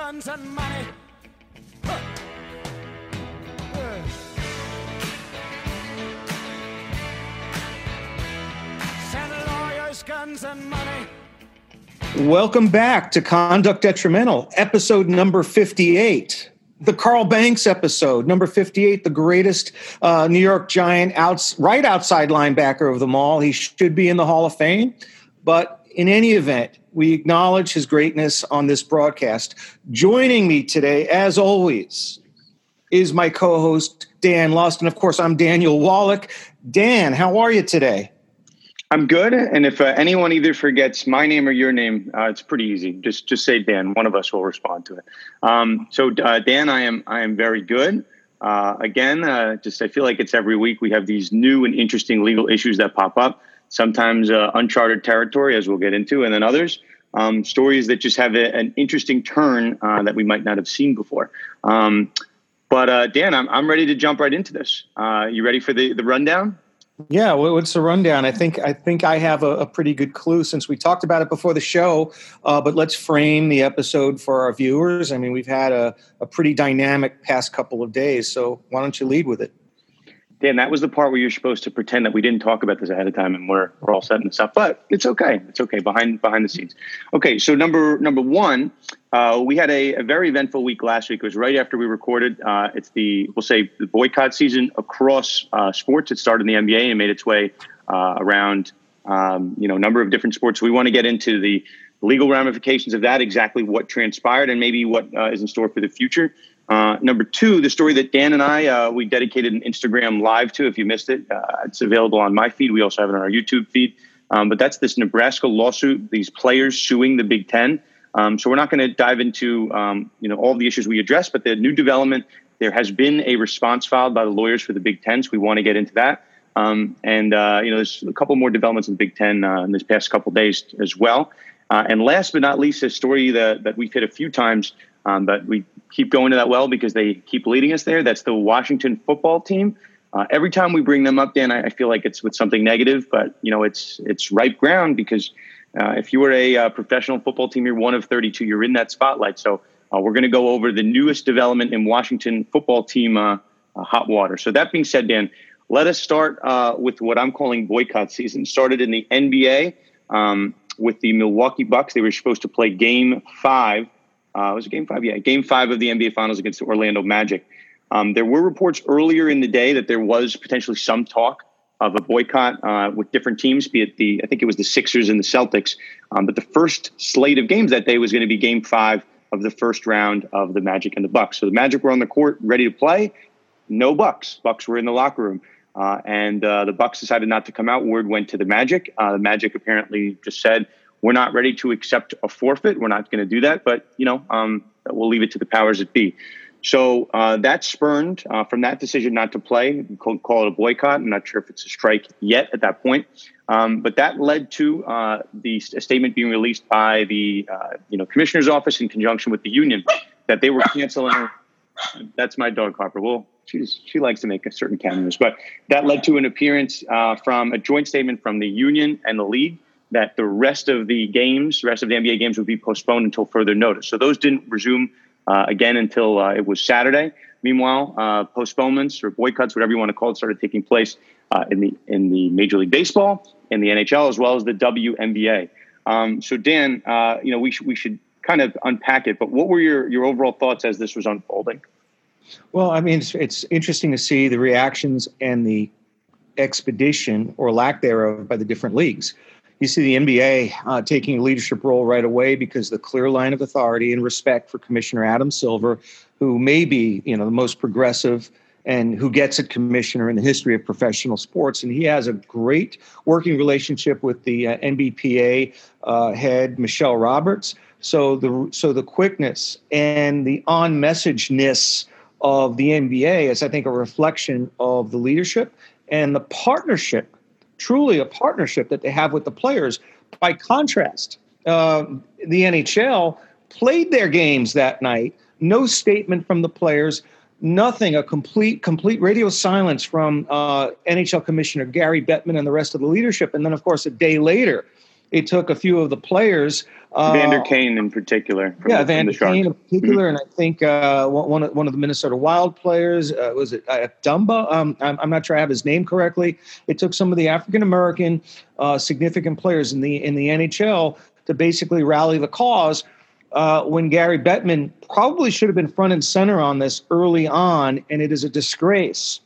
guns, and money. Guns, and money. Welcome back to Conduct Detrimental, episode number 58. The Carl Banks episode, number 58, the greatest uh, New York Giant outs, right outside linebacker of them all. He should be in the Hall of Fame. But in any event, we acknowledge his greatness on this broadcast. Joining me today, as always, is my co host, Dan Lust. And of course, I'm Daniel Wallach. Dan, how are you today? I'm good, and if uh, anyone either forgets my name or your name, uh, it's pretty easy. Just just say Dan. One of us will respond to it. Um, so uh, Dan, I am I am very good. Uh, again, uh, just I feel like it's every week we have these new and interesting legal issues that pop up. Sometimes uh, uncharted territory, as we'll get into, and then others um, stories that just have a, an interesting turn that we might not have seen before. Um, but Dan, I'm I'm ready to jump right into this. you ready for the the rundown? Yeah, what's the rundown? I think I think I have a, a, pretty good clue since we talked about it before the show. Uh, but let's frame the episode for our viewers. I mean, we've had a, a pretty dynamic past couple of days. So why don't you lead with it? Dan, that was the part where you're supposed to pretend that we didn't talk about this ahead of time and we're, we're all setting this up. But it's okay. It's okay behind behind the scenes. Okay, so number number one, uh, we had a, a, very eventful week last week. It was right after we recorded. Uh, it's the we'll say the boycott season across uh, sports. It started in the NBA and made its way uh, around um, you know a number of different sports. We want to get into the legal ramifications of that, exactly what transpired, and maybe what uh, is in store for the future. Uh, number two, the story that Dan and I uh, we dedicated an Instagram live to. If you missed it, uh, it's available on my feed. We also have it on our YouTube feed. Um, but that's this Nebraska lawsuit. These players suing the Big Ten. Um, so we're not going to dive into um, you know all the issues we addressed, but the new development. There has been a response filed by the lawyers for the Big Ten, so we want to get into that. Um, and uh, you know, there's a couple more developments in the Big Ten uh, in this past couple days as well. And last but not least, a story that, that we've hit a few times um, but we keep going to that well because they keep leading us there. That's the Washington football team. Uh, every time we bring them up, Dan, I, I, feel like it's with something negative, but you know, it's it's ripe ground because uh, if you were a uh, professional football team, you're one of 32. You're in that spotlight. So uh, we're going to go over the newest development in Washington football team uh, uh, hot water. So that being said, Dan, let us start with what I'm calling boycott season. Started in the NBA um, with the Milwaukee Bucks. They were supposed to play Game Five uh, was it game five? Yeah, game five of the NBA Finals against the Orlando Magic. Um, there were reports earlier in the day that there was potentially some talk of a boycott uh, with different teams, be it the, I think it was the Sixers and the Celtics. Um, but the first slate of games that day was going to be game five of the first round of the Magic and the Bucks. So the Magic were on the court ready to play. No Bucks. Bucks were in the locker room. Uh, and uh, the Bucks decided not to come out. Word went to the Magic. Uh, the Magic apparently just said, we're not ready to accept a forfeit. We're not going to do that, but you know, um, we'll leave it to the powers that be. So uh, that spurned uh, from that decision not to play. Call, call, it a boycott. I'm not sure if it's a strike yet at that point, um, but that led to uh, the statement being released by the uh, you know commissioner's office in conjunction with the union that they were canceling. That's my dog Harper. Well, she's she likes to make a certain cameos, but that led to an appearance uh, from a joint statement from the union and the league that the rest of the games, the rest of the NBA games would be postponed until further notice. So those didn't resume uh, again until uh, it was Saturday. Meanwhile, uh, postponements or boycotts, whatever you want to call it, started taking place uh, in the in the Major League Baseball, in the NHL, as well as the WNBA. Um, so, Dan, uh, you know, we should we should kind of unpack it. But what were your your overall thoughts as this was unfolding? Well, I mean, it's, it's interesting to see the reactions and the expedition or lack thereof by the different leagues you see the NBA uh, taking a leadership role right away because the clear line of authority and respect for Commissioner Adam Silver, who may be you know the most progressive and who gets a commissioner in the history of professional sports, and he has a great working relationship with the uh, NBPA uh, head Michelle Roberts. So the so the quickness and the on messageness of the NBA is, I think, a reflection of the leadership and the partnership truly a partnership that they have with the players. By contrast, uh, the NHL played their games that night. No statement from the players. Nothing. A complete complete radio silence from uh, NHL Commissioner Gary Bettman and the rest of the leadership. And then, of course, a day later, It took a few of the players. Uh, Vander Kane in particular. Yeah, Vander Kane in particular, mm-hmm. and I think uh, one of one of the Minnesota Wild players uh, was it uh, Dumba. Um, I'm, I'm, not sure I have his name correctly. It took some of the African American uh, significant players in the in the NHL to basically rally the cause. Uh, when Gary Bettman probably should have been front and center on this early on, and it is a disgrace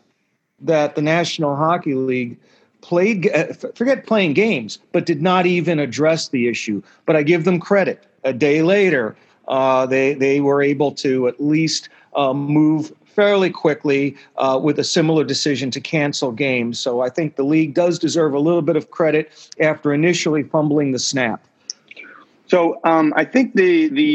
that the National Hockey League played uh, forget playing games but did not even address the issue. But i give them credit. A day later uh, they they were able to at least uh, move fairly quickly uh, with a similar decision to cancel games. So i think the league does deserve a little bit of credit after initially fumbling the snap. So um, I think the the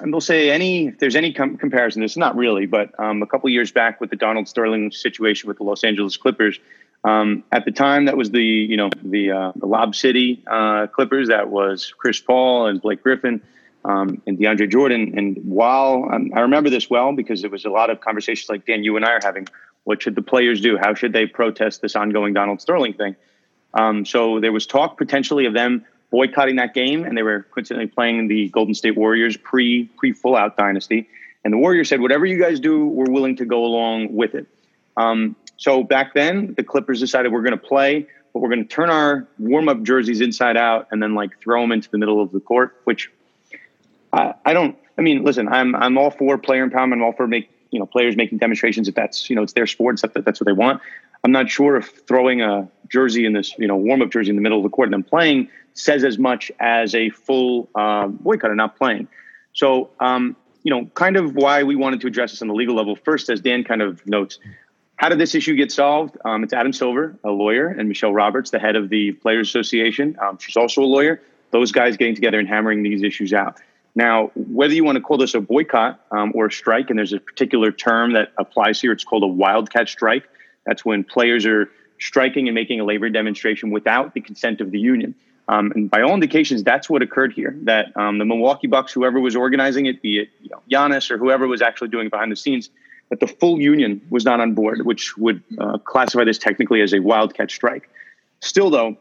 and we'll say any if there's any com- comparison, it's not really, but um, a couple years back with the Donald Sterling situation with the Los Angeles Clippers, um, at the time, that was the you know the uh, the Lob City uh, Clippers. That was Chris Paul and Blake Griffin um, and DeAndre Jordan. And while um, I remember this well because there was a lot of conversations like Dan, you and I are having. What should the players do? How should they protest this ongoing Donald Sterling thing? Um, so there was talk potentially of them boycotting that game, and they were coincidentally playing the Golden State Warriors pre pre full out dynasty. And the Warriors said, "Whatever you guys do, we're willing to go along with it." Um, so back then, the Clippers decided we're going to play, but we're going to turn our warm up jerseys inside out and then like throw them into the middle of the court. Which I, I don't. I mean, listen, I'm I'm all for player empowerment. I'm all for make you know players making demonstrations if that's you know it's their sport, stuff that that's what they want. I'm not sure if throwing a jersey in this you know warm up jersey in the middle of the court and then playing says as much as a full uh, boycott and not playing. So um, you know, kind of why we wanted to address this on the legal level. First, as Dan kind of notes, how did this issue get solved? Um, it's Adam Silver, a lawyer, and Michelle Roberts, the head of the Players Association. Um, she's also a lawyer. Those guys getting together and hammering these issues out. Now, whether you want to call this a boycott um, or a strike, and there's a particular term that applies here, it's called a wildcat strike. That's when players are striking and making a labor demonstration without the consent of the union. Um, and by all indications, that's what occurred here. That um, the Milwaukee Bucks, whoever was organizing it, be it you know, Giannis or whoever was actually doing it behind the scenes, that the full union was not on board, which would uh, classify this technically as a wildcat strike. Still, though,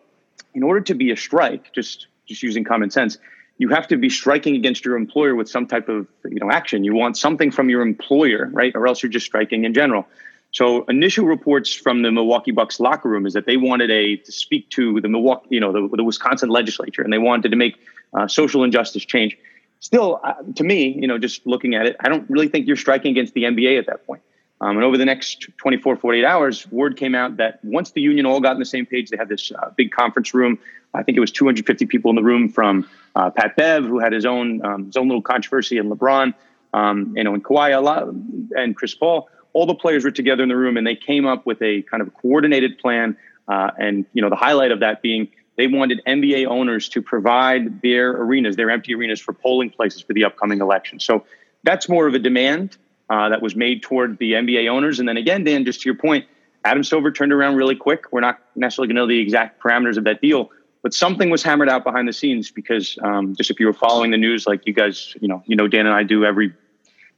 in order to be a strike, just just using common sense, you have to be striking against your employer with some type of you know action. You want something from your employer, right? Or else you're just striking in general. So initial reports from the Milwaukee Bucks locker room is that they wanted a to speak to the Milwaukee, you know, the, the Wisconsin legislature, and they wanted to make uh, social injustice change still, uh, to me, you know, just looking at it, I don't really think you're striking against the NBA at that point. Um, and over the next 24, 48 hours, word came out that once the union all got on the same page, they had this uh, big conference room. I think it was 250 people in the room from uh, Pat Bev, who had his own um, his own little controversy, and LeBron, um, you know, and Kawhi, a lot, and Chris Paul. All the players were together in the room, and they came up with a kind of coordinated plan. Uh, and you know, the highlight of that being they wanted NBA owners to provide their arenas, their empty arenas, for polling places for the upcoming election. So that's more of a demand uh, that was made toward the NBA owners. And then again, Dan, just to your point, Adam Silver turned around really quick. We're not necessarily going to know the exact parameters of that deal, but something was hammered out behind the scenes because um, just if you were following the news, like you guys, you know, you know, Dan and I do every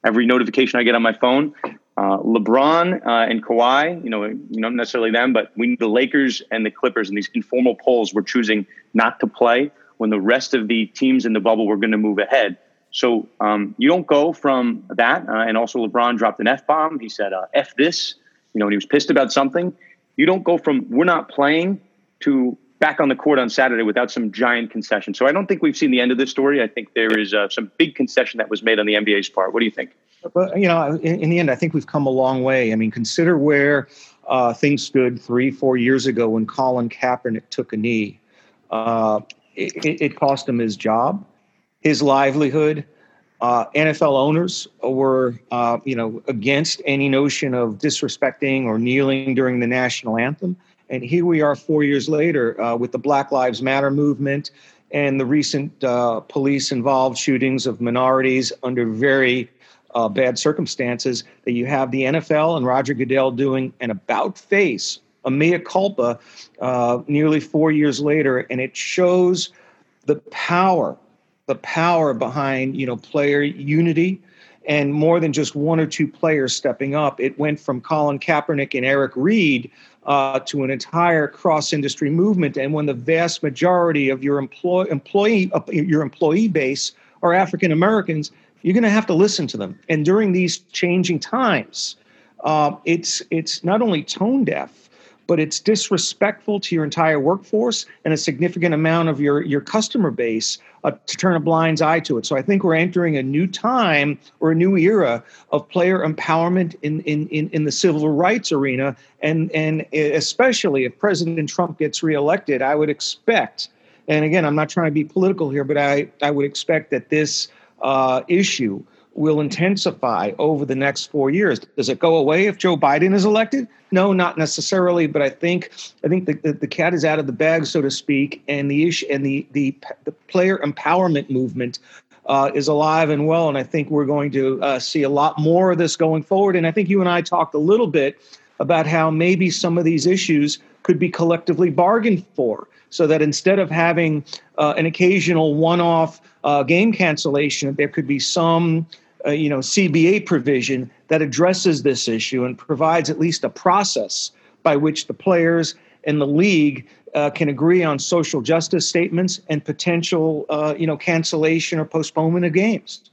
every notification I get on my phone, uh, LeBron uh, and Kawhi, you know, not necessarily them, but we need the Lakers and the Clippers in these informal polls were choosing not to play when the rest of the teams in the bubble were going to move ahead. So um, you don't go from that, uh, and also LeBron dropped an f bomb. He said uh, "f this," you know, and he was pissed about something. You don't go from "we're not playing" to back on the court on Saturday without some giant concession. So I don't think we've seen the end of this story. I think there is uh, some big concession that was made on the NBA's part. What do you think? But you know, in, in the end, I think we've come a long way. I mean, consider where uh, things stood three, four years ago when Colin Kaepernick took a knee. Uh, it, it, cost him his job, his livelihood. Uh, NFL owners were, uh, you know, against any notion of disrespecting or kneeling during the national anthem. And here we are, four years later, uh, with the Black Lives Matter movement and the recent uh, police-involved shootings of minorities under very uh, bad circumstances that you have the NFL and Roger Goodell doing an about face, a mea culpa, uh, nearly four years later, and it shows the power, the power behind you know player unity and more than just one or two players stepping up. It went from Colin Kaepernick and Eric Reid uh, to an entire cross-industry movement. And when the vast majority of your employ- employee uh, your employee base are African Americans, you're going to have to listen to them. And during these changing times, uh, it's it's not only tone deaf but it's disrespectful to your entire workforce and a significant amount of your, your customer base uh, to turn a blind eye to it. So I think we're entering a new time or a new era of player empowerment in, in, in, in the civil rights arena. And, and especially if President Trump gets reelected, I would expect, and again, I'm not trying to be political here, but I, I would expect that this uh, issue will intensify over the next four years. Does it go away if Joe Biden is elected? No, not necessarily. But I think I think the, the, the cat is out of the bag, so to speak, and the issue and the the, the player empowerment movement uh, is alive and well. And I think we're going to uh, see a lot more of this going forward. And I think you and I talked a little bit about how maybe some of these issues could be collectively bargained for so that instead of having uh, an occasional one-off uh, game cancellation, there could be some uh, you know CBA provision that addresses this issue and provides at least a process by which the players and the league uh, can agree on social justice statements and potential uh, you know cancellation or postponement of games.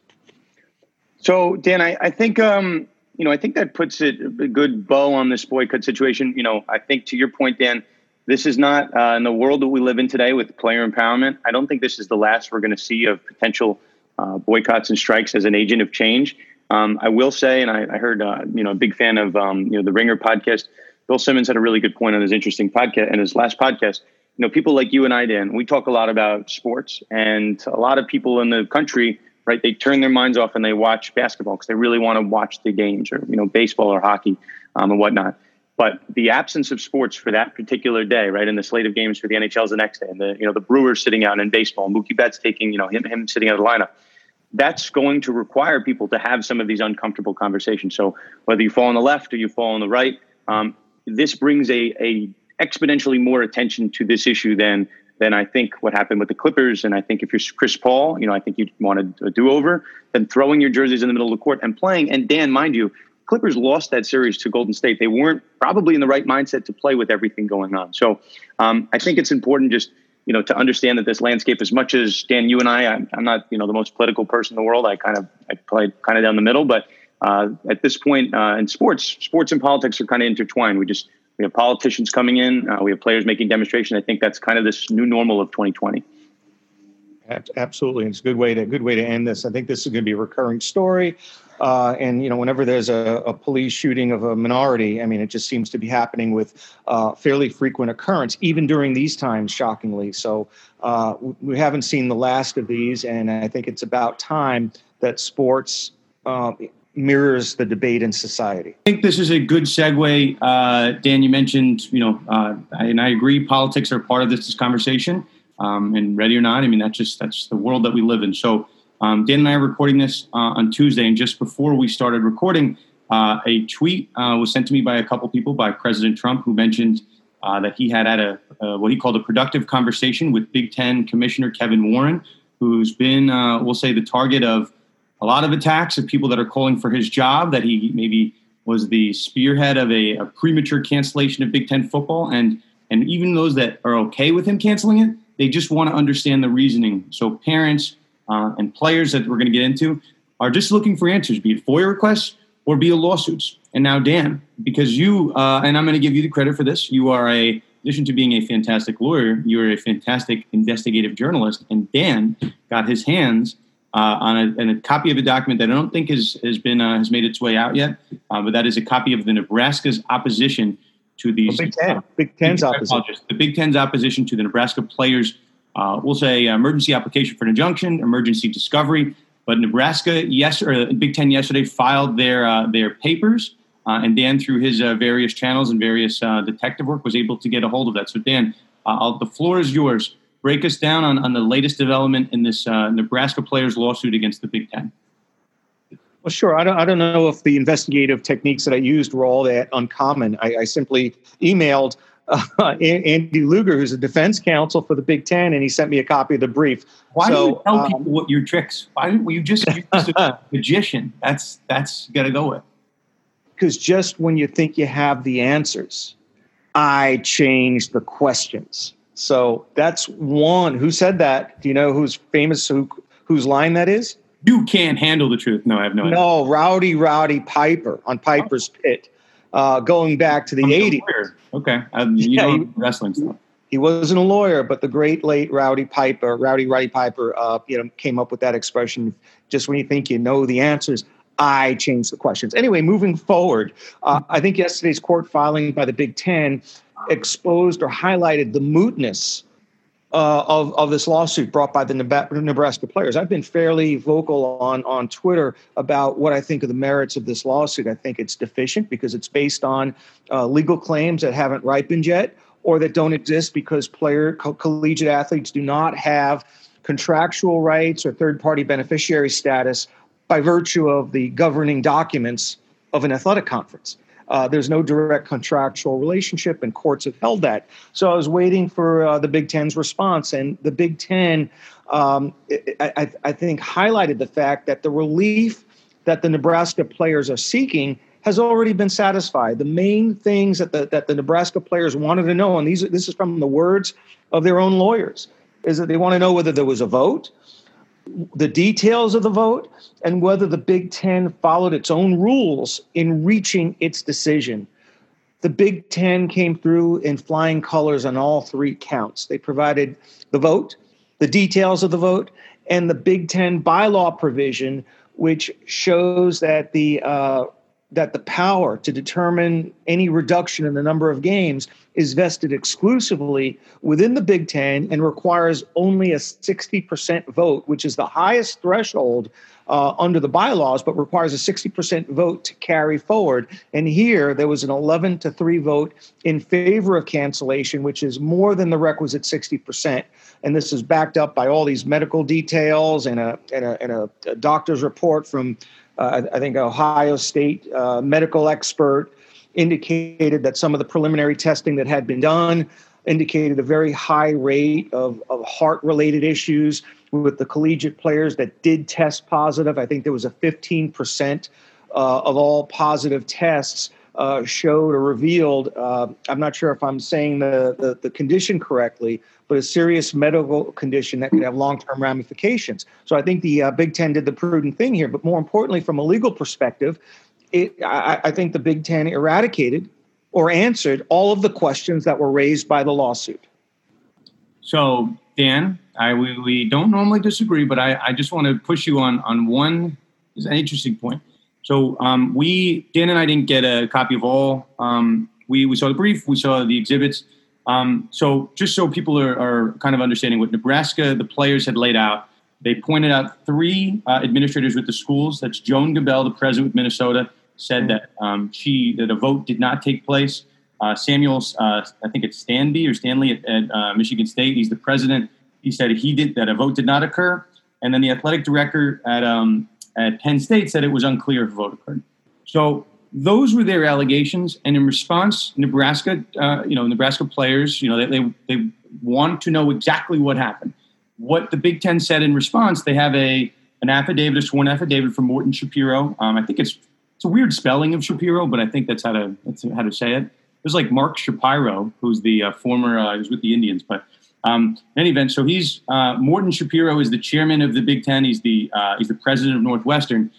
So Dan, I, I think um, you know I think that puts it a good bow on this boycott situation. You know I think to your point, Dan. This is not uh, in the world that we live in today with player empowerment. I don't think this is the last we're going to see of potential uh, boycotts and strikes as an agent of change. Um, I will say, and I, I heard, uh, you know, a big fan of, um, you know, the Ringer podcast. Bill Simmons had a really good point on his interesting podcast and his last podcast. You know, people like you and I, Dan, we talk a lot about sports, and a lot of people in the country, right? They turn their minds off and they watch basketball because they really want to watch the games, or you know, baseball or hockey, um, and whatnot. But the absence of sports for that particular day, right, in the slate of games for the NHL is the next day, and the you know the Brewers sitting out in baseball, Mookie Betts taking you know him him sitting out of the lineup that's going to require people to have some of these uncomfortable conversations. So whether you fall on the left or you fall on the right, um, this brings a, a exponentially more attention to this issue than than I think what happened with the Clippers. And I think if you're Chris Paul, you know, I think you'd want a do over than throwing your jerseys in the middle of the court and playing. And Dan, mind you, Clippers lost that series to Golden State. They weren't probably in the right mindset to play with everything going on. So um, I think it's important just you know, to understand that this landscape, as much as Dan, you and I, I'm, I'm, not, you know, the most political person in the world. I kind of, I play kind of down the middle, but uh, at this point uh, in sports, sports and politics are kind of intertwined. We just, we have politicians coming in, uh, we have players making demonstrations. I think that's kind of this new normal of 2020. Absolutely, it's a good way to good way to end this. I think this is going to be a recurring story. Uh, and you know, whenever there's a, a, police shooting of a minority, I mean, it just seems to be happening with uh, fairly frequent occurrence, even during these times. Shockingly, so uh, we haven't seen the last of these, and I think it's about time that sports uh, mirrors the debate in society. I think this is a good segue. Uh, Dan, you mentioned, you know, uh, and I agree, politics are part of this conversation. Um, and ready or not, I mean, that's just that's the world that we live in. So um, Dan and I are recording this uh, on Tuesday, and just before we started recording, uh, a tweet uh, was sent to me by a couple people by President Trump, who mentioned uh, that he had had a what he called a productive conversation with Big Ten Commissioner Kevin Warren, who's been, we'll say, the target of a lot of attacks of people that are calling for his job. That he maybe was the spearhead of a, a premature cancellation of Big Ten football, and and even those that are okay with him canceling it, they just want to understand the reasoning. So parents uh, and players that we're going to get into are just looking for answers, be it FOIA requests or be it lawsuits. And now, Dan, because you, uh, and I'm going to give you the credit for this, you are a, in addition to being a fantastic lawyer, you're a fantastic investigative journalist. And Dan got his hands uh, on a, a, copy of a document that I don't think has, has been uh, has made its way out yet, uh, but that is a copy of the Nebraska's opposition to these Big Ten, Big Ten's opposition, the Big Ten's opposition to the Nebraska players uh, we'll say emergency application for an injunction, emergency discovery. But Nebraska, yes, or Big Ten yesterday filed their uh, their papers, uh, and Dan, through his uh, various channels and various uh, detective work, was able to get a hold of that. So, Dan, uh, the floor is yours. Break us down on, on the latest development in this Nebraska players' lawsuit against the Big Ten. Well, sure. I don't, I don't know if the investigative techniques that I used were all that uncommon. I, I simply emailed uh, Andy Luger, who's a defense counsel for the Big Ten, and he sent me a copy of the brief. Why So, do you tell um, people what your tricks? Why don't you just you're just a magician? That's that's got to go with. Because just when you think you have the answers, I change the questions. So that's one. Who said that? Do you know who's famous? Who whose line that is? You can't handle the truth. No, I have no idea. No, Rowdy Roddy Piper on Piper's Pit, uh, going back to the 80s. Okay, um, you Yeah, know wrestling stuff. He wasn't a lawyer, but the great late Roddy Piper, Rowdy Roddy Piper, uh, you know, came up with that expression. Just when you think you know the answers, I change the questions. Anyway, moving forward, uh, I think yesterday's court filing by the Big Ten exposed or highlighted the mootness uh, of of this lawsuit brought by the Nebraska players. I've been fairly vocal on on Twitter about what I think of the merits of this lawsuit. I think it's deficient because it's based on uh, legal claims that haven't ripened yet, or that don't exist because player co- collegiate athletes do not have contractual rights or third party beneficiary status by virtue of the governing documents of an athletic conference. Uh, there's no direct contractual relationship, and courts have held that. So I was waiting for uh, the Big Ten's response, and the Big Ten, um, I, I, I think, highlighted the fact that the relief that the Nebraska players are seeking has already been satisfied. The main things that the, that the Nebraska players wanted to know, and these this is from the words of their own lawyers, is that they want to know whether there was a vote, the details of the vote, and whether the Big Ten followed its own rules in reaching its decision. The Big Ten came through in flying colors on all three counts. They provided the vote, the details of the vote, and the Big Ten bylaw provision, which shows that the uh, that the power to determine any reduction in the number of games is vested exclusively within the Big Ten and requires only a 60% vote, which is the highest threshold uh, under the bylaws, but requires a 60% vote to carry forward. And here there was an 11 to 3 vote in favor of cancellation, which is more than the requisite 60%. And this is backed up by all these medical details and a, and a, and a, a doctor's report from uh, I think Ohio State uh, medical expert indicated that some of the preliminary testing that had been done indicated a very high rate of, of heart related issues with the collegiate players that did test positive. I think there was a 15% uh, of all positive tests uh, showed or revealed. Uh, I'm not sure if I'm saying the, the, the condition correctly, but a serious medical condition that could have long term ramifications. So I think the uh, Big Ten did the prudent thing here. But more importantly, from a legal perspective, it, I, I think the Big Ten eradicated or answered all of the questions that were raised by the lawsuit. So, Dan, I we, we don't normally disagree, but I, I just want to push you on on one is an interesting point. So, um, we Dan and I didn't get a copy of all. Um, we we saw the brief, we saw the exhibits. Um, so, just so people are, are kind of understanding what Nebraska, the players had laid out, they pointed out three uh, administrators with the schools. That's Joan Gabel, the president with Minnesota, said that um, she that a vote did not take place. Uh, Samuel, uh, I think it's Stanby or Stanley at, at uh, Michigan State. He's the president. He said he did that a vote did not occur, and then the athletic director at um, at Penn State said it was unclear if a vote occurred. So those were their allegations, and in response, Nebraska, uh, you know, Nebraska players, you know, they, they they want to know exactly what happened. What the Big Ten said in response, they have a an affidavit, a sworn affidavit from Morton Schapiro. Um, I think it's it's a weird spelling of Shapiro, but I think that's how to that's how to say it. There's like Mark Shapiro, who's the uh, former, uh, he was with the Indians, but um, in any event, so he's uh, Morton Schapiro is the chairman of the Big Ten. He's the uh, he's the president of Northwestern.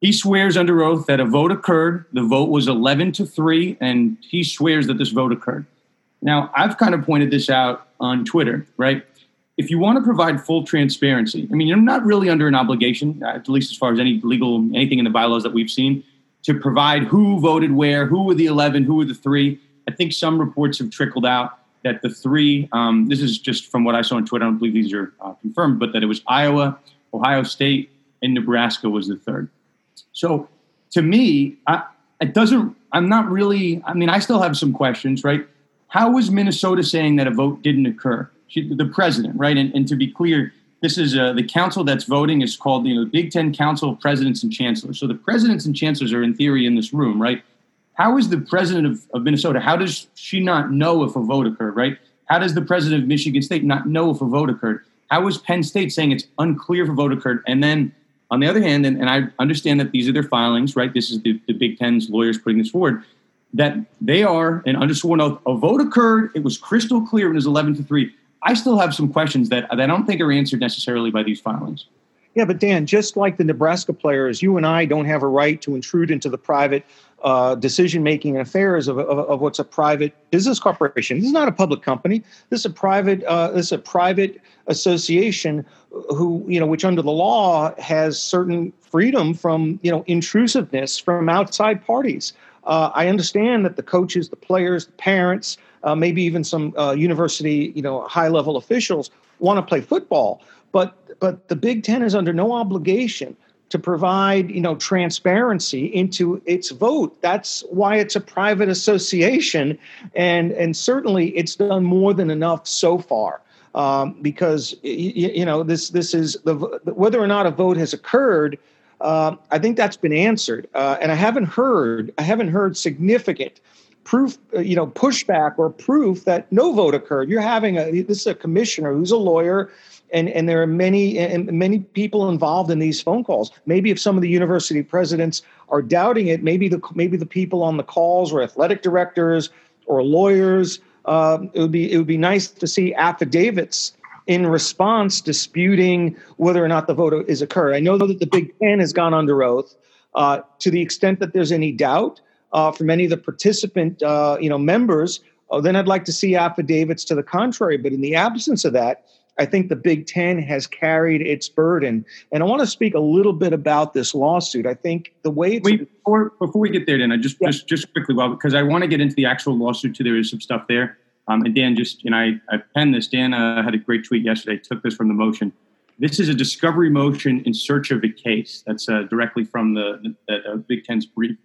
He swears under oath that a vote occurred. The vote was 11 to three, and he swears that this vote occurred. Now, I've kind of pointed this out on Twitter, right? If you want to provide full transparency, I mean, you're not really under an obligation, at least as far as any legal anything in the bylaws that we've seen, to provide who voted where, who were the 11, who were the three. I think some reports have trickled out that the three, um, this is just from what I saw on Twitter, I don't believe these are uh, confirmed, but that it was Iowa, Ohio State, and Nebraska was the third. So to me, I, it doesn't, I'm not really, I mean, I still have some questions, right? How was Minnesota saying that a vote didn't occur? She, the president, right? And, and to be clear, this is uh, the council that's voting is called you know the Big Ten Council of Presidents and Chancellors. So the presidents and chancellors are in theory in this room, right? How is the president of, of Minnesota, how does she not know if a vote occurred, right? How does the president of Michigan State not know if a vote occurred? How is Penn State saying it's unclear if a vote occurred? And then on the other hand, and, and I understand that these are their filings, right? This is the, the Big Ten's lawyers putting this forward, that they are and an undersworn oath. A vote occurred. It was crystal clear. It was 11 to 3. I still have some questions that, that I don't think are answered necessarily by these filings. Yeah, but Dan, just like the Nebraska players, you and I don't have a right to intrude into the private uh, decision making and affairs of, of, of, what's a private business corporation. This is not a public company. This is a private. Uh, this is a private association who you know which under the law has certain freedom from you know intrusiveness from outside parties. Uh, I understand that the coaches, the players, the parents, uh, maybe even some uh, university you know high level officials want to play football, but but the Big Ten is under no obligation to provide you know transparency into its vote that's why it's a private association and and certainly it's done more than enough so far um, because you, you, know this this is the whether or not a vote has occurred. Uh, I think that's been answered, uh, and I haven't heard I haven't heard significant proof, uh, you know, pushback or proof that no vote occurred. You're having a this is a commissioner who's a lawyer, and and there are many and many people involved in these phone calls. Maybe if some of the university presidents are doubting it, maybe the maybe the people on the calls were athletic directors or lawyers um, it would be it would be nice to see affidavits in response disputing whether or not the vote is occurred. I know that the Big Ten has gone under oath. Uh, to the extent that there's any doubt uh, from any of the participant uh, you know members, uh, then I'd like to see affidavits to the contrary. But in the absence of that, I think the Big Ten has carried its burden. And I want to speak a little bit about this lawsuit. I think the way Wait, before, before we get there, Dan, I just, yeah. just, just quickly, well, because I want to get into the actual lawsuit too. There is some stuff there. Um, and Dan just, and I, I penned this. Dan uh, had a great tweet yesterday, took this from the motion. This is a discovery motion in search of a case. That's uh, directly from the, the, the Big Ten's brief.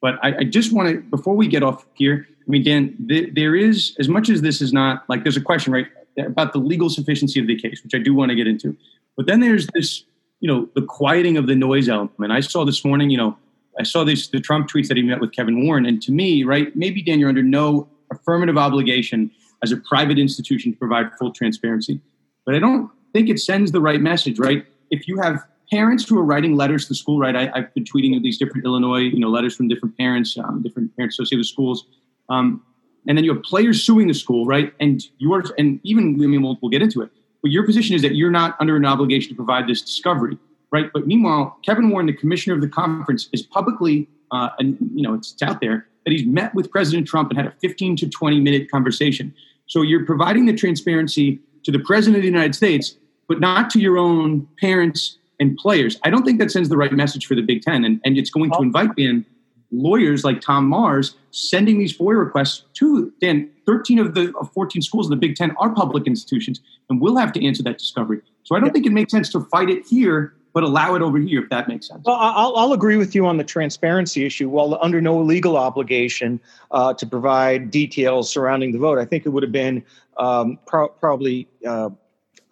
But I, I just want to, before we get off here, I mean, Dan, th- there is, as much as this is not, like, there's a question, right? About the legal sufficiency of the case, which I do want to get into. But then there's this, you know, the quieting of the noise element. I saw this morning, you know, I saw these the Trump tweets that he met with Kevin Warren, and to me, right, maybe Dan, you're under no affirmative obligation as a private institution to provide full transparency. But I don't think it sends the right message, right? If you have parents who are writing letters to the school, right? I, have been tweeting these different Illinois, you know, letters from different parents, um, different parents associated with schools. Um, and then you have players suing the school, right? And you are, and even I mean, we'll, we'll get into it. But your position is that you're not under an obligation to provide this discovery, right? But meanwhile, Kevin Warren, the commissioner of the conference, is publicly, uh, and you know, it's, it's out there that he's met with President Trump and had a 15 to 20 minute conversation. So you're providing the transparency to the president of the United States, but not to your own parents and players. I don't think that sends the right message for the Big Ten, and, and it's going to invite them lawyers like Tom Mars sending these FOIA requests to Dan. 13 of the of 14 schools in the Big Ten are public institutions, and we'll have to answer that discovery. So I don't yeah. think it makes sense to fight it here, but allow it over here, if that makes sense. Well, I'll, I'll agree with you on the transparency issue. While under no legal obligation uh, to provide details surrounding the vote, I think it would have been um, pro- probably uh,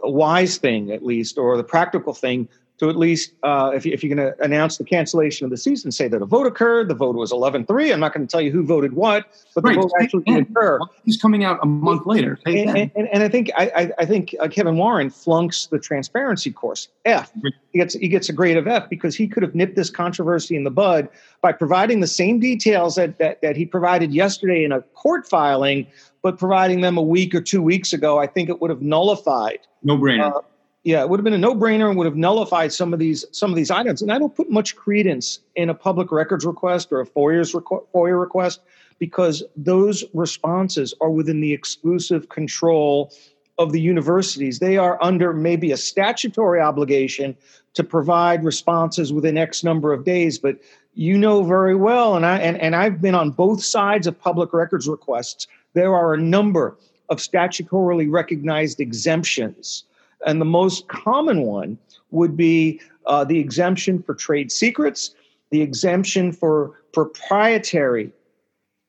a wise thing, at least, or the practical thing to at least, uh, if, you, if you're going to announce the cancellation of the season, say that a vote occurred. The vote was 11 3. I'm not going to tell you who voted what, but right. the vote actually did occur. He's coming out a month later. And, and, and, and, I think I, I think uh, Kevin Warren flunks the transparency course. F. He gets, he gets a grade of F because he could have nipped this controversy in the bud by providing the same details that, that, that he provided yesterday in a court filing, but providing them a week or two weeks ago. I think it would have nullified. No brainer. Uh, yeah, it would have been a no-brainer and would have nullified some of these some of these items. And I don't put much credence in a public records request or a FOIA's requ- FOIA request because those responses are within the exclusive control of the universities. They are under maybe a statutory obligation to provide responses within X number of days, but you know very well, and I and, and I've been on both sides of public records requests. There are a number of statutorily recognized exemptions and the most common one would be uh, the exemption for trade secrets, the exemption for proprietary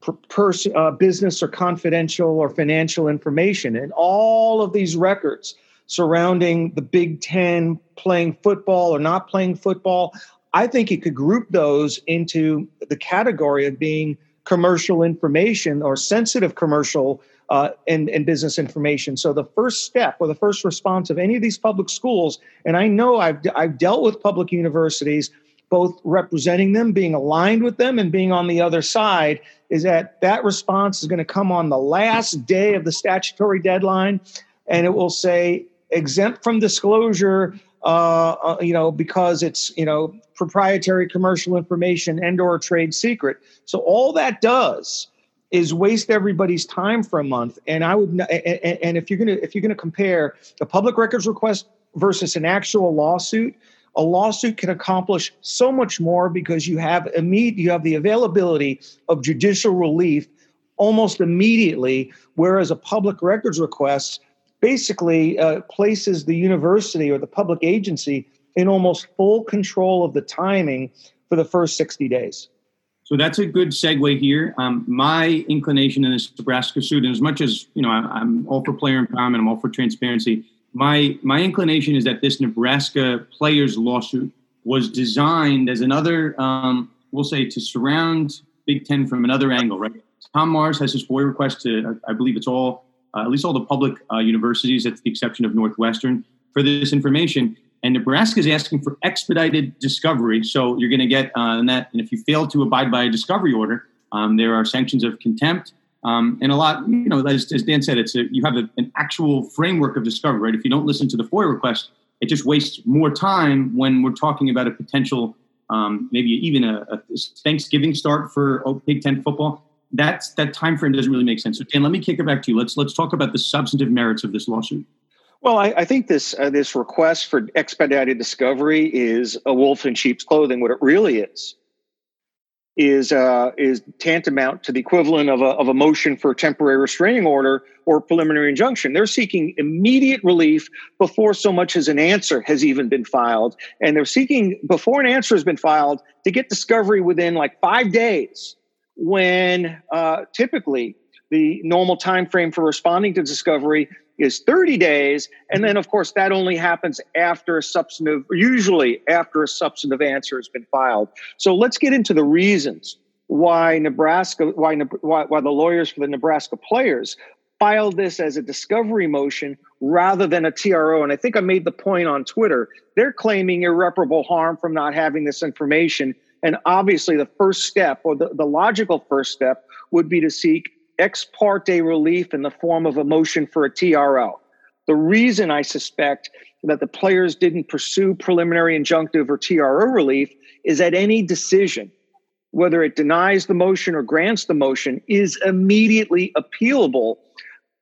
per, uh, business or confidential or financial information. And all of these records surrounding the Big Ten playing football or not playing football, I think you could group those into the category of being commercial information or sensitive commercial uh, and, and business information. So the first step or the first response of any of these public schools, and I know I've, I've dealt with public universities, both representing them, being aligned with them, and being on the other side, is that that response is going to come on the last day of the statutory deadline, and it will say exempt from disclosure uh, uh, you know, because it's you know proprietary commercial information and or trade secret. So all that does is waste everybody's time for a month. And I would, and, and if you're gonna if you're gonna compare the public records request versus an actual lawsuit, a lawsuit can accomplish so much more because you have immediate you have the availability of judicial relief almost immediately, whereas a public records request basically uh, places the university or the public agency in almost full control of the timing for the first 60 days. So that's a good segue here. Um, my inclination in this Nebraska suit, and as much as you know, I, am all for player empowerment, I'm all for transparency. My my inclination is that this Nebraska players lawsuit was designed as another, um, we'll say, to surround Big Ten from another angle. Right? Tom Mars has his FOIA request to, I believe it's all uh, at least all the public uh, universities, that's the exception of Northwestern, for this information. And Nebraska is asking for expedited discovery. So you're going to get uh, that. And if you fail to abide by a discovery order, um, there are sanctions of contempt. Um, and a lot, you know, as, as Dan said, it's a, you have a, an actual framework of discovery, right? If you don't listen to the FOIA request, it just wastes more time when we're talking about a potential, um, maybe even a, a, Thanksgiving start for Big Ten football that's that time frame doesn't really make sense. So Dan, let me kick it back to you. Let's let's talk about the substantive merits of this lawsuit. Well, I, I think this uh, this request for expedited discovery is a wolf in sheep's clothing. What it really is is uh, is tantamount to the equivalent of a of a motion for a temporary restraining order or preliminary injunction. They're seeking immediate relief before so much as an answer has even been filed, and they're seeking before an answer has been filed to get discovery within like five days when uh, typically the normal time frame for responding to discovery is 30 days and mm-hmm. then of course that only happens after a substantive usually after a substantive answer has been filed so let's get into the reasons why nebraska why why, why the lawyers for the nebraska players filed this as a discovery motion rather than a TRO. And I think I made the point on Twitter. They're claiming irreparable harm from not having this information and obviously, the first step, or the, the logical first step, would be to seek ex parte relief in the form of a motion for a TRO. The reason I suspect that the players didn't pursue preliminary injunctive or TRO relief is that any decision, whether it denies the motion or grants the motion, is immediately appealable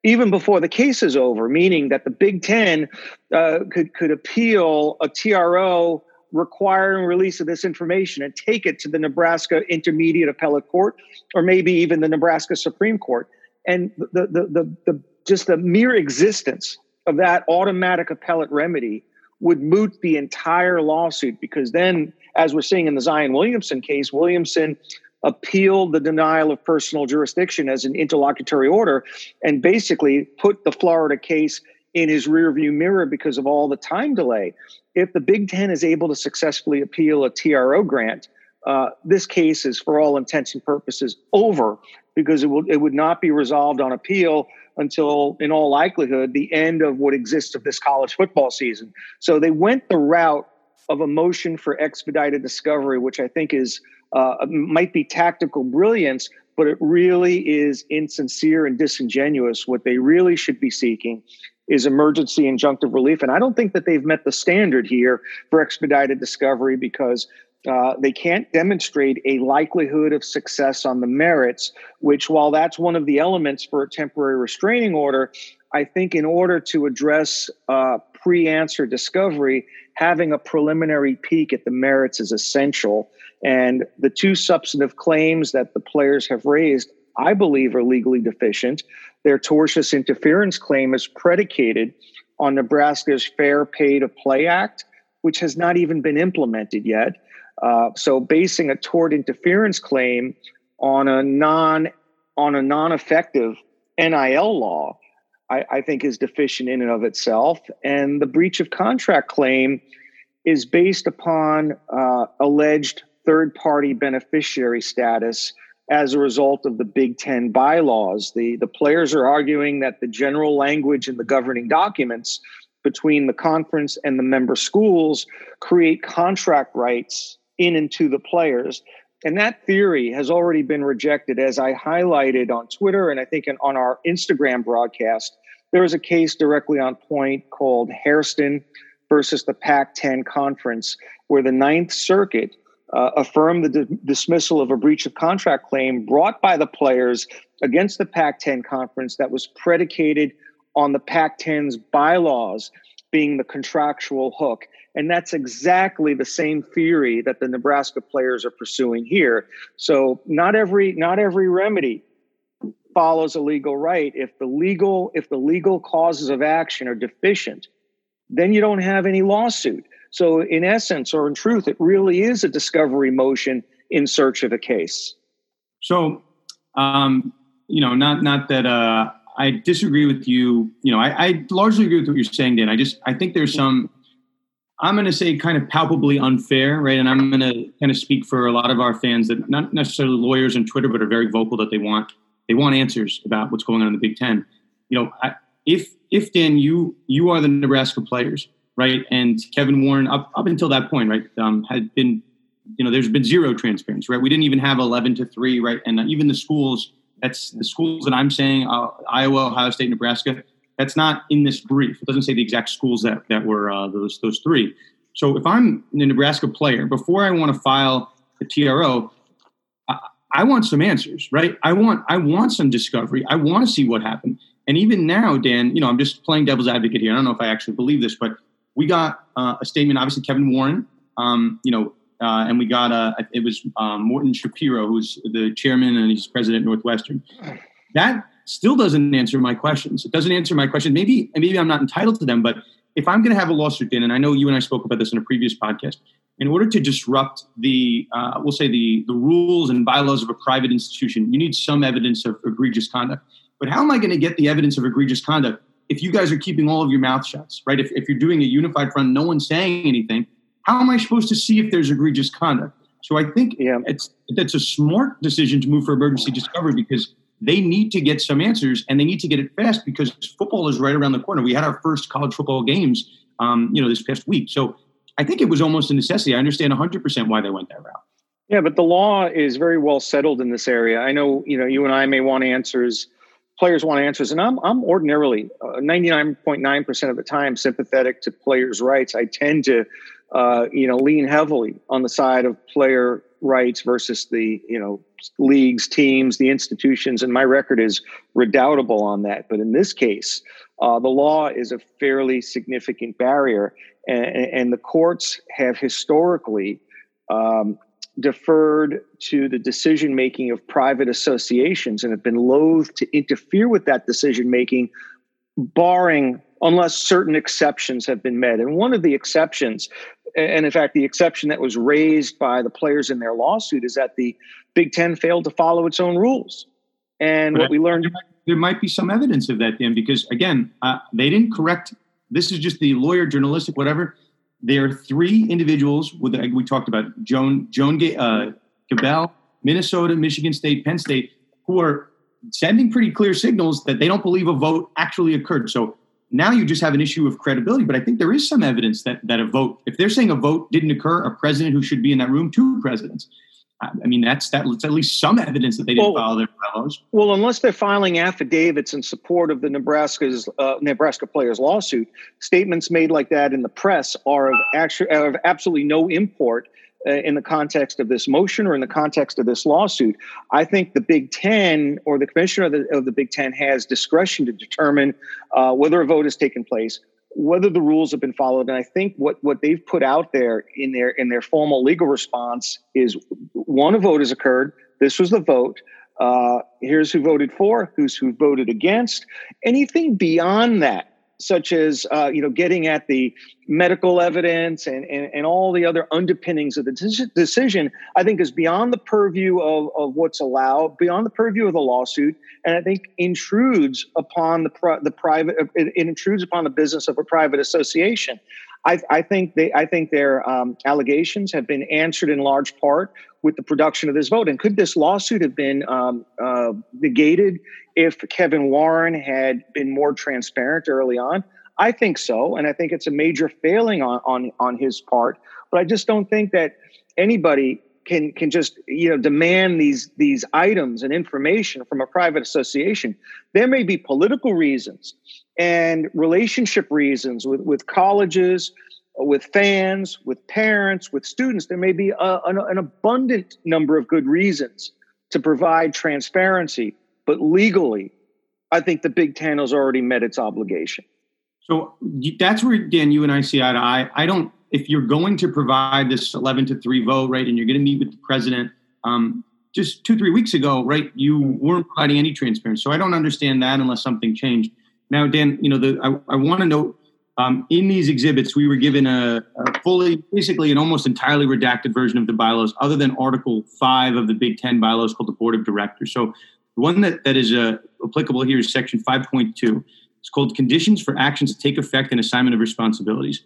even before the case is over, meaning that the Big Ten uh, could, could appeal a TRO requiring release of this information and take it to the Nebraska Intermediate Appellate Court or maybe even the Nebraska Supreme Court. And the, the, the, the, just the mere existence of that automatic appellate remedy would moot the entire lawsuit because then, as we're seeing in the Zion Williamson case, Williamson appealed the denial of personal jurisdiction as an interlocutory order and basically put the Florida case in his rearview mirror because of all the time delay. If the Big Ten is able to successfully appeal a TRO grant, uh, this case is, for all intents and purposes, over because it will it would not be resolved on appeal until, in all likelihood, the end of what exists of this college football season. So they went the route of a motion for expedited discovery, which I think is uh, might be tactical brilliance, but it really is insincere and disingenuous. What they really should be seeking is emergency injunctive relief. And I don't think that they've met the standard here for expedited discovery because uh, they can't demonstrate a likelihood of success on the merits, which, while that's one of the elements for a temporary restraining order, I think in order to address uh, pre answer discovery, having a preliminary peek at the merits is essential. And the two substantive claims that the players have raised, I believe, are legally deficient. Their tortious interference claim is predicated on Nebraska's Fair Pay to Play Act, which has not even been implemented yet. Uh, so, basing a tort interference claim on a non on a non-effective NIL law, I, I think is deficient in and of itself. And the breach of contract claim is based upon uh, alleged third-party beneficiary status as a result of the Big Ten bylaws. The, the players are arguing that the general language in the governing documents between the conference and the member schools create contract rights in and to the players. And that theory has already been rejected, as I highlighted on Twitter and I think on our Instagram broadcast. There was a case directly on point called Hairston versus the Pac 10 conference, where the Ninth Circuit uh, affirmed the di- dismissal of a breach of contract claim brought by the players against the Pac 10 conference that was predicated on the Pac 10's bylaws being the contractual hook. And that's exactly the same theory that the Nebraska players are pursuing here. So not every not every remedy follows a legal right. If the legal if the legal causes of action are deficient, then you don't have any lawsuit. So in essence or in truth, it really is a discovery motion in search of a case. So um, you know, not not that uh I disagree with you. You know, I, I largely agree with what you're saying, Dan. I just I think there's some I'm going to say kind of palpably unfair, right? And I'm going to kind of speak for a lot of our fans that not necessarily lawyers on Twitter, but are very vocal that they want they want answers about what's going on in the Big Ten. You know, I, if if Dan, you you are the Nebraska players, right? And Kevin Warren, up up until that point, right, um, had been, you know, there's been zero transparency, right? We didn't even have 11 to three, right? And even the schools, that's the schools that I'm saying, uh, Iowa, Ohio State, Nebraska that's not in this brief. It doesn't say the exact schools that, that were uh, those those three. So if I'm a Nebraska player, before I want to file a TRO, I, I want some answers, right? I want I want some discovery. I want to see what happened. And even now, Dan, you know, I'm just playing devil's advocate here. I don't know if I actually believe this, but we got uh, a statement. Obviously, Kevin Warren, um, you know, uh, and we got a. It was um, Morton Schapiro, who's the chairman and he's president Northwestern. That still doesn't answer my questions. It doesn't answer my question. Maybe, maybe I'm not entitled to them, but if I'm going to have a lawsuit in, and I know you and I spoke about this in a previous podcast, in order to disrupt the, uh, we'll say the the rules and bylaws of a private institution, you need some evidence of egregious conduct. But how am I going to get the evidence of egregious conduct if you guys are keeping all of your mouth shuts, right? If, if you're doing a unified front, no one's saying anything. How am I supposed to see if there's egregious conduct? So I think yeah. it's that's a smart decision to move for emergency discovery because they need to get some answers and they need to get it fast because football is right around the corner. We had our first college football games, um, you know, this past week. So I think it was almost a necessity. I understand 100% why they went that route. Yeah, but the law is very well settled in this area. I know, you know, you and I may want answers. Players want answers, and I'm I'm ordinarily 99.9% uh, of the time sympathetic to players' rights. I tend to, uh, you know, lean heavily on the side of player rights versus the you know leagues, teams, the institutions, and my record is redoubtable on that. But in this case, uh, the law is a fairly significant barrier, and, and the courts have historically um, deferred to the decision making of private associations and have been loath to interfere with that decision making, barring unless certain exceptions have been met. And one of the exceptions and in fact, the exception that was raised by the players in their lawsuit is that the Big Ten failed to follow its own rules. And but what we learned. There might be some evidence of that, Dan, because again, uh, they didn't correct. This is just the lawyer, journalistic, whatever. There are three individuals with we talked about Joan Joan uh, Gabel, Minnesota, Michigan State, Penn State, who are sending pretty clear signals that they don't believe a vote actually occurred. So now you just have an issue of credibility. But I think there is some evidence that that a vote, if they're saying a vote didn't occur, a president who should be in that room, two presidents. I mean, that's that's at least some evidence that they didn't well, follow their bylaws. Well, unless they're filing affidavits in support of the Nebraska's uh, Nebraska players lawsuit, statements made like that in the press are of actually of absolutely no import uh, in the context of this motion or in the context of this lawsuit. I think the Big Ten or the commissioner of the, of the Big Ten has discretion to determine uh, whether a vote has taken place, whether the rules have been followed. And I think what, what they've put out there in their in their formal legal response is one, a vote has occurred. This was the vote. Uh, here's who voted for, who's who voted against. Anything beyond that such as uh, you know getting at the medical evidence and, and, and all the other underpinnings of the decision, I think is beyond the purview of, of what's allowed, beyond the purview of the lawsuit, and I think intrudes upon the the private it intrudes upon the business of a private association. I, I think they, I think their um, allegations have been answered in large part with the production of this vote. And could this lawsuit have been um, uh, negated if Kevin Warren had been more transparent early on? I think so, and I think it's a major failing on on on his part. But I just don't think that anybody can can just you know demand these these items and information from a private association. There may be political reasons and relationship reasons with with colleges, with fans, with parents, with students. There may be a, an, an abundant number of good reasons to provide transparency, but legally, I think the Big Ten has already met its obligation. So that's where Dan, you and I see eye to eye. I don't if you're going to provide this 11 to 3 vote, right, and you're going to meet with the president, um, just two, three weeks ago, right, you weren't providing any transparency. So I don't understand that unless something changed. Now, Dan, you know, the, I, I want to note um, in these exhibits, we were given a, a, fully, basically an almost entirely redacted version of the bylaws, other than Article 5 of the Big Ten bylaws called the Board of Directors. So the one that, that is uh, applicable here is Section 5.2. It's called Conditions for Actions to Take Effect and Assignment of Responsibilities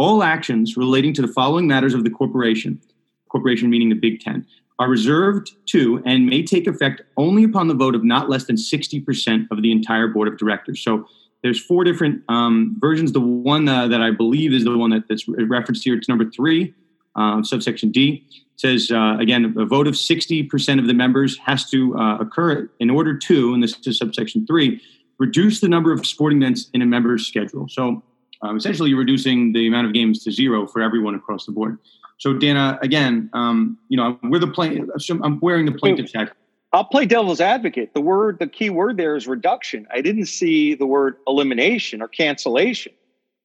all actions relating to the following matters of the corporation, corporation meaning the Big Ten, are reserved to and may take effect only upon the vote of not less than 60% of the entire board of directors. So there's four different um, versions. The one uh, that I believe is the one that, that's referenced here, it's number three, uh, subsection D. Says, uh, again, a vote of 60% of the members has to uh, occur in order to, and this is subsection three, reduce the number of sporting events in a member's schedule. So um, essentially, you're reducing the amount of games to zero for everyone across the board. So, Dana, again, um, you know, we're the play. I'm wearing the plaintiff's hat. I'll play devil's advocate. The word, the key word there is reduction. I didn't see the word elimination or cancellation.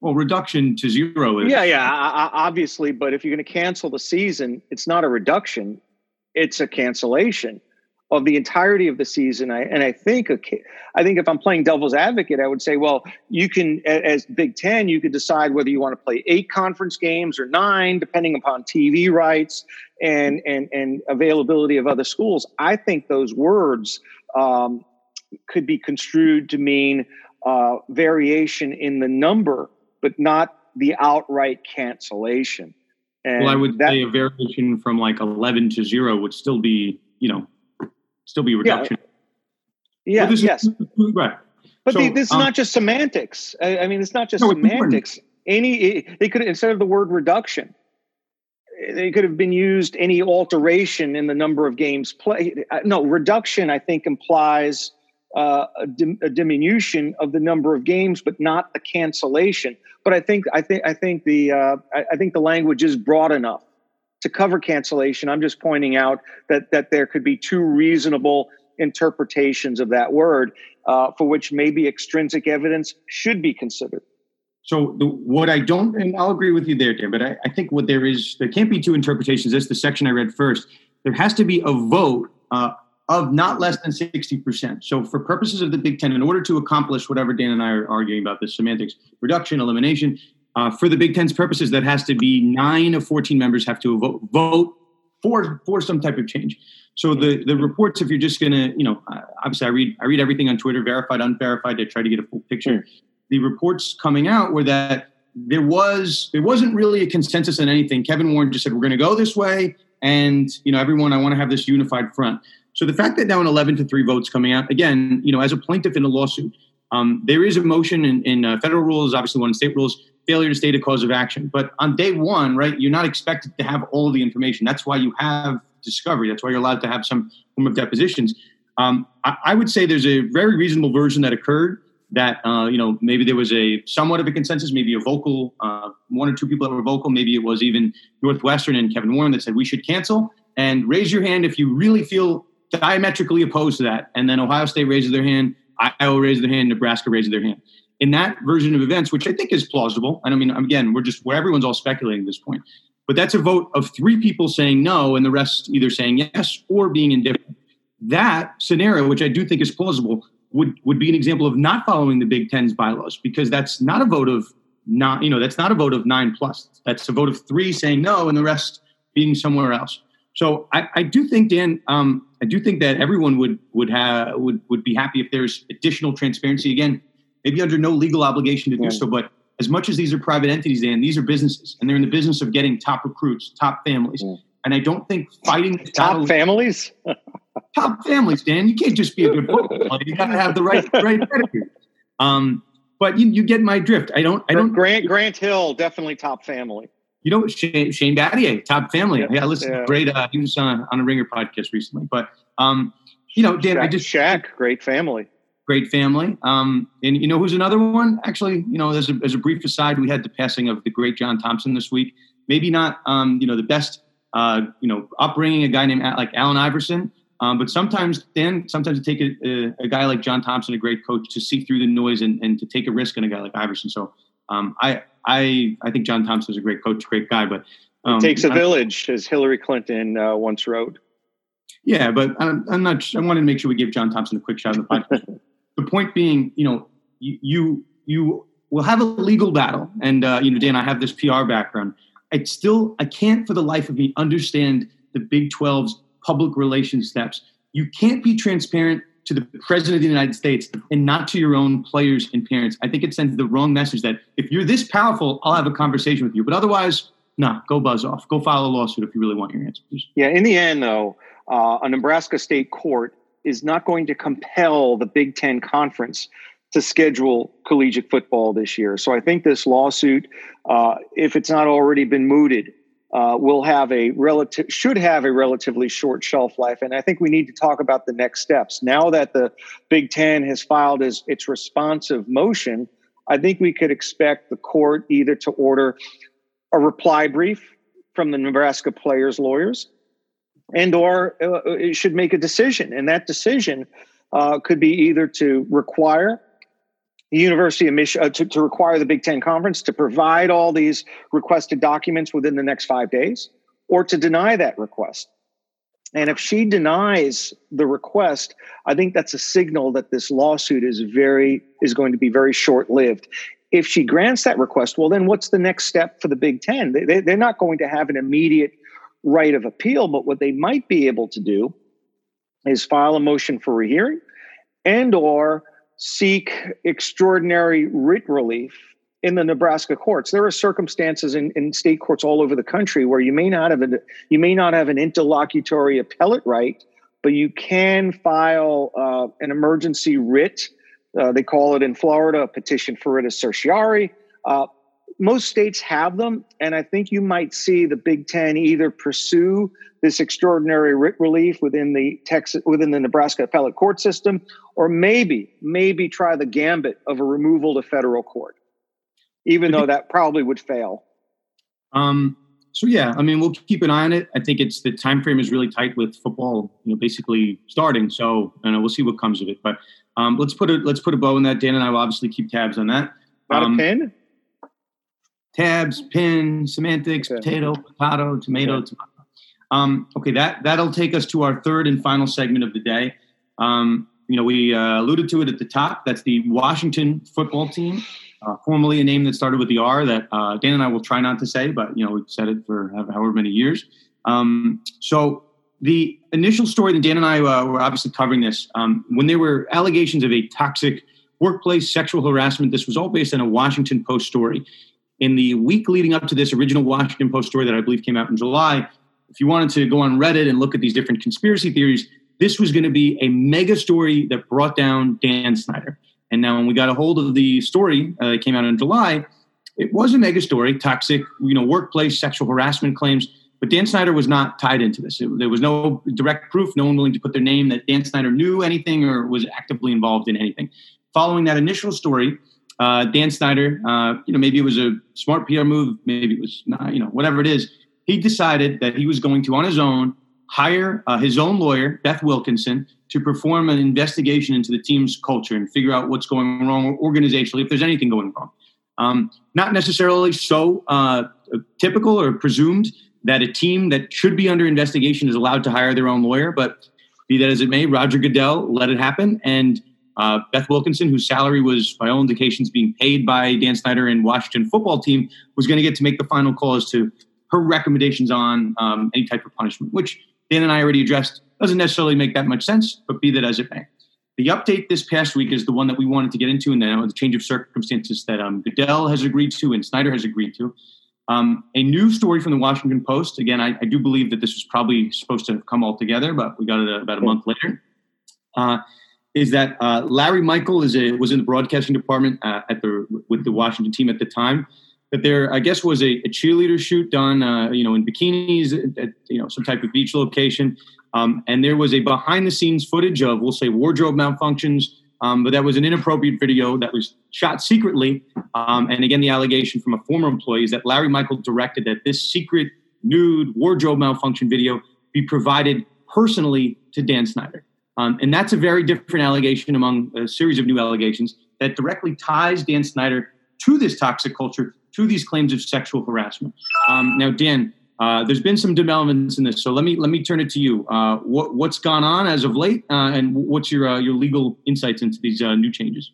Well, reduction to zero is. Yeah, yeah, obviously. But if you're going to cancel the season, it's not a reduction; it's a cancellation of the entirety of the season. I, and I think, I think if I'm playing devil's advocate, I would say, well, you can, as Big Ten, you could decide whether you want to play eight conference games or nine, depending upon TV rights and and and availability of other schools. I think those words um, could be construed to mean uh, variation in the number, but not the outright cancellation. And well, I would that, say a variation from like 11 to zero would still be, you know, still be reduction. Yeah, yeah yes. Is, right. But so, the, this is um, not just semantics. I, I, mean, it's not just no, semantics. Any they could instead of the word reduction, they could have been used any alteration in the number of games played. Uh, no, reduction I think implies uh, a, dim, a, diminution of the number of games, but not a cancellation. But I think I think I think the uh, I, I think the language is broad enough to cover cancellation. I'm just pointing out that that there could be two reasonable interpretations of that word uh, for which maybe extrinsic evidence should be considered. So the, what I don't, and I'll agree with you there, Dan, but I, I, think what there is, there can't be two interpretations. That's the section I read first. There has to be a vote uh, of not less than 60%. So for purposes of the Big Ten, in order to accomplish whatever Dan and I are arguing about, the semantics, reduction, elimination, uh, for the Big Ten's purposes, that has to be nine of 14 members have to vote, vote for, for some type of change. So the, the reports, if you're just going to, you know, uh, obviously I read, I read everything on Twitter, verified, unverified, to try to get a full picture. The reports coming out were that there was, there wasn't really a consensus on anything. Kevin Warren just said, we're going to go this way. And, you know, everyone, I want to have this unified front. So the fact that now an 11 to 3 votes coming out, again, you know, as a plaintiff in a lawsuit, um, there is a motion in, in uh, federal rules, obviously one in state rules, failure to state a cause of action. But on day one, right, you're not expected to have all the information. That's why you have discovery. That's why you're allowed to have some form of depositions. Um, I, I, would say there's a very reasonable version that occurred that, uh, you know, maybe there was a somewhat of a consensus, maybe a vocal, uh, one or two people that were vocal. Maybe it was even Northwestern and Kevin Warren that said we should cancel. And raise your hand if you really feel diametrically opposed to that. And then Ohio State raises their hand, Iowa raises their hand, Nebraska raises their hand in that version of events, which I think is plausible. And I mean, again, we're just where everyone's all speculating at this point. But that's a vote of three people saying no, and the rest either saying yes or being indifferent. That scenario, which I do think is plausible, would would be an example of not following the Big Ten's bylaws because that's not a vote of not you know that's not a vote of nine plus. That's a vote of three saying no, and the rest being somewhere else. So I, I do think Dan, um, I do think that everyone would would have would would be happy if there's additional transparency. Again, maybe under no legal obligation to do yeah. so, but as much as these are private entities, Dan, these are businesses, and they're in the business of getting top recruits, top families. Mm. And I don't think fighting top families, top families, Dan. You can't just be a good football player. You got to have the right right pedigree. Um, but you, you get my drift. I don't. I don't. Grant Grant Hill definitely top family. You know Shane, Shane Battier, top family. Yeah, listen, yeah. great. Uh, he was on, on a Ringer podcast recently. But um, you know, Dan, Shaq, I just Shaq, great family great family. Um, and you know who's another one? Actually, you know, as a, as a brief aside, we had the passing of the great John Thompson this week. Maybe not, um, you know, the best, uh, you know, upbringing a guy named like Allen Iverson. Um, but sometimes, Dan, sometimes it take a, a, a, guy like John Thompson, a great coach, to see through the noise and, and to take a risk on a guy like Iverson. So um, I, I, I think John Thompson is a great coach, great guy. But um, it takes a village, as Hillary Clinton uh, once wrote. Yeah, but I'm, I'm, not. I wanted to make sure we give John Thompson a quick shot in the podcast. the point being, you know, you you, you will have a legal battle, and uh, you know, Dan, I have this PR background. I still I can't for the life of me understand the Big 12's public relations steps. You can't be transparent to the president of the United States and not to your own players and parents. I think it sends the wrong message that if you're this powerful, I'll have a conversation with you. But otherwise, nah, go buzz off. Go file a lawsuit if you really want your answers. Yeah, in the end, though, uh, a Nebraska state court is not going to compel the Big Ten Conference to schedule collegiate football this year. So I think this lawsuit, uh, if it's not already been mooted, uh, will have a relative should have a relatively short shelf life. And I think we need to talk about the next steps. Now that the Big Ten has filed as its responsive motion, I think we could expect the court either to order a reply brief from the Nebraska players' lawyers and or uh, it should make a decision and that decision uh, could be either to require University of Michigan uh, to, to require the Big Ten Conference to provide all these requested documents within the next five days, or to deny that request. And if she denies the request, I think that's a signal that this lawsuit is very is going to be very short lived. If she grants that request, well, then what's the next step for the Big Ten? They, they're not going to have an immediate right of appeal, but what they might be able to do is file a motion for rehearing and or seek extraordinary writ relief in the Nebraska courts. There are circumstances in, in state courts all over the country where you may not have a, you may not have an interlocutory appellate right, but you can file uh, an emergency writ. Uh, they call it in Florida a petition for writ of certiorari. Uh, most states have them, and I think you might see the Big Ten either pursue this extraordinary writ relief within the Texas within the Nebraska appellate court system, or maybe maybe try the gambit of a removal to federal court, even though that probably would fail. Um. So yeah, I mean, we'll keep an eye on it. I think it's the time frame is really tight with football, you know, basically starting. So and we'll see what comes of it. But um, let's put a let's put a bow in that. Dan and I will obviously keep tabs on that. Not um, a pin tabs, pin, semantics, okay. potato, potato, tomato, okay. tomato. Um, okay, that that'll take us to our third and final segment of the day. Um, you know, we uh, alluded to it at the top. That's the Washington football team, uh, formerly a name that started with the R. That uh, Dan and I will try not to say, but you know, we've said it for however many years. Um, so the initial story that Dan and I uh, were obviously covering this um, when there were allegations of a toxic workplace sexual harassment. This was all based on a Washington Post story in the week leading up to this original Washington Post story that I believe came out in July, if you wanted to go on Reddit and look at these different conspiracy theories, this was going to be a mega story that brought down Dan Snyder. And now, when we got a hold of the story uh, that came out in July, it was a mega story, toxic, you know, workplace sexual harassment claims. But Dan Snyder was not tied into this. It, there was no direct proof, no one willing to put their name that Dan Snyder knew anything or was actively involved in anything. Following that initial story, uh, Dan Snyder, uh, you know, maybe it was a smart PR move, maybe it was not, you know, whatever it is. He decided that he was going to, on his own, hire uh, his own lawyer, Beth Wilkinson, to perform an investigation into the team's culture and figure out what's going wrong organizationally, if there's anything going wrong. Um, not necessarily so uh, typical or presumed that a team that should be under investigation is allowed to hire their own lawyer, but be that as it may, Roger Goodell let it happen. And uh, Beth Wilkinson, whose salary was, by all indications, being paid by Dan Snyder and Washington football team, was going to get to make the final call as to her recommendations on um, any type of punishment, which Dan and I already addressed. Doesn't necessarily make that much sense, but be that as it may. The update this past week is the one that we wanted to get into, and then the change of circumstances that um, Goodell has agreed to and Snyder has agreed to. Um, a new story from the Washington Post. Again, I, I, do believe that this was probably supposed to have come all together, but we got it about a month later. Uh, is that uh, Larry Michael is a, was in the broadcasting department uh, at the with the Washington team at the time. That there, I guess, was a, a cheerleader shoot done, uh, you know, in bikinis at, you know some type of beach location, um, and there was a behind the scenes footage of, we'll say, wardrobe malfunctions. Um, but that was an inappropriate video that was shot secretly. Um, and again, the allegation from a former employee is that Larry Michael directed that this secret nude wardrobe malfunction video be provided personally to Dan Snyder. Um, and that's a very different allegation among a series of new allegations that directly ties Dan Snyder to this toxic culture, to these claims of sexual harassment. Um, now, Dan, uh, there's been some developments in this, so let me let me turn it to you. Uh, what, what's gone on as of late, uh, and what's your uh, your legal insights into these uh, new changes?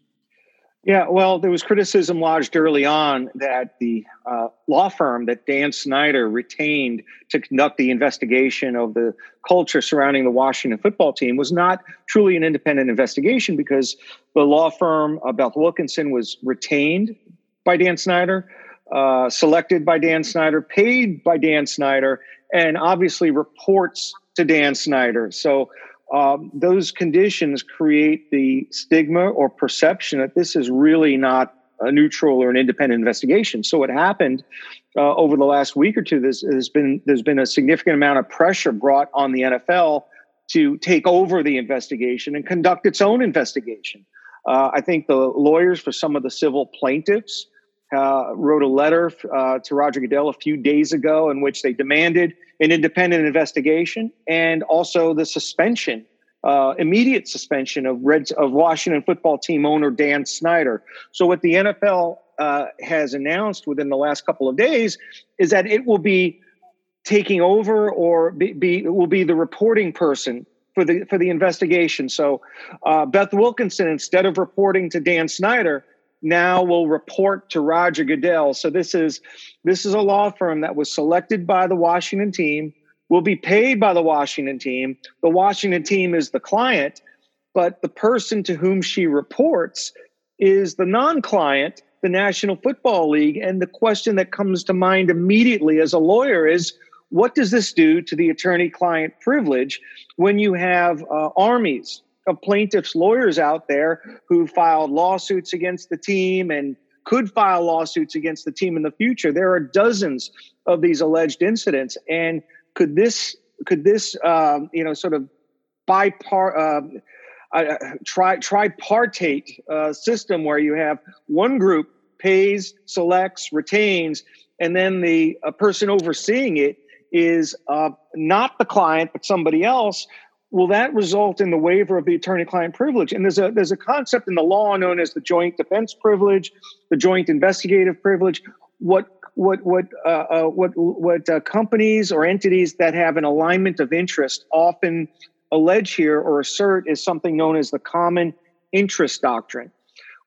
Yeah, well, there was criticism lodged early on that the uh, law firm that Dan Snyder retained to conduct the investigation of the culture surrounding the Washington football team was not truly an independent investigation because the law firm uh, Beth Wilkinson was retained by Dan Snyder, uh, selected by Dan Snyder, paid by Dan Snyder, and obviously reports to Dan Snyder. So um, those conditions create the stigma or perception that this is really not a neutral or an independent investigation. So what happened uh, over the last week or two? There's, been there's been a significant amount of pressure brought on the NFL to take over the investigation and conduct its own investigation. Uh, I think the lawyers for some of the civil plaintiffs uh, wrote a letter uh, to Roger Goodell a few days ago in which they demanded an independent investigation and also the suspension, uh, immediate suspension of Reds of Washington football team owner Dan Snyder. So what the NFL uh, has announced within the last couple of days is that it will be taking over or be, be will be the reporting person for the for the investigation. So uh, Beth Wilkinson, instead of reporting to Dan Snyder, now will report to Roger Goodell. So this is this is a law firm that was selected by the Washington team, will be paid by the Washington team. The Washington team is the client, but the person to whom she reports is the non-client, the National Football League. And the question that comes to mind immediately as a lawyer is what does this do to the attorney client privilege when you have uh, armies of plaintiffs' lawyers out there who filed lawsuits against the team and could file lawsuits against the team in the future. There are dozens of these alleged incidents, and could this could this um, you know sort of bipart um, uh, tri- tripartite uh, system where you have one group pays, selects, retains, and then the person overseeing it is uh, not the client but somebody else will that result in the waiver of the attorney-client privilege? And there's a there's a concept in the law known as the joint defense privilege, the joint investigative privilege. What what what uh, uh, what what uh, companies or entities that have an alignment of interest often allege here or assert is something known as the common interest doctrine,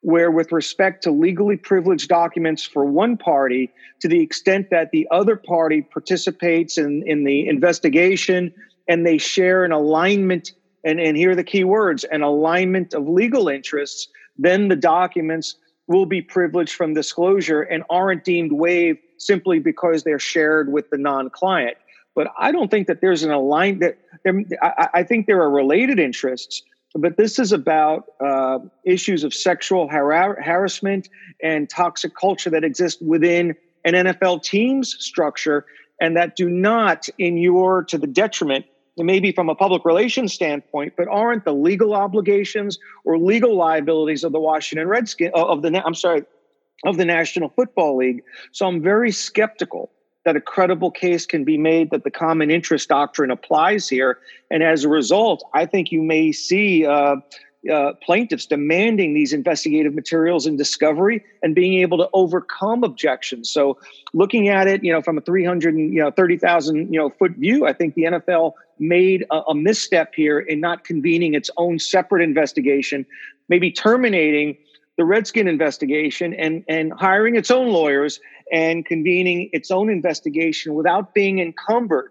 where with respect to legally privileged documents for one party, to the extent that the other party participates in in the investigation and they share an alignment and, and here are the key words an alignment of legal interests then the documents will be privileged from disclosure and aren't deemed waived simply because they're shared with the non-client. But i don't think that there's an alignment that I, I, think there are related interests but this is about uh, issues of sexual har- harassment and toxic culture that exist within an nfl team's structure and that do not inure to the detriment maybe from a public relations standpoint, but aren't the legal obligations or legal liabilities of the Washington Redskins of the I'm sorry of the National Football League. So I'm very skeptical that a credible case can be made that the common interest doctrine applies here, and as a result, I think you may see. Uh, uh, plaintiffs demanding these investigative materials and discovery and being able to overcome objections. So, looking at it, you know, from a 300 you know 30,000 you know foot view, I think the NFL made a, a misstep here in not convening its own separate investigation, maybe terminating the Redskin investigation and, and hiring its own lawyers and convening its own investigation without being encumbered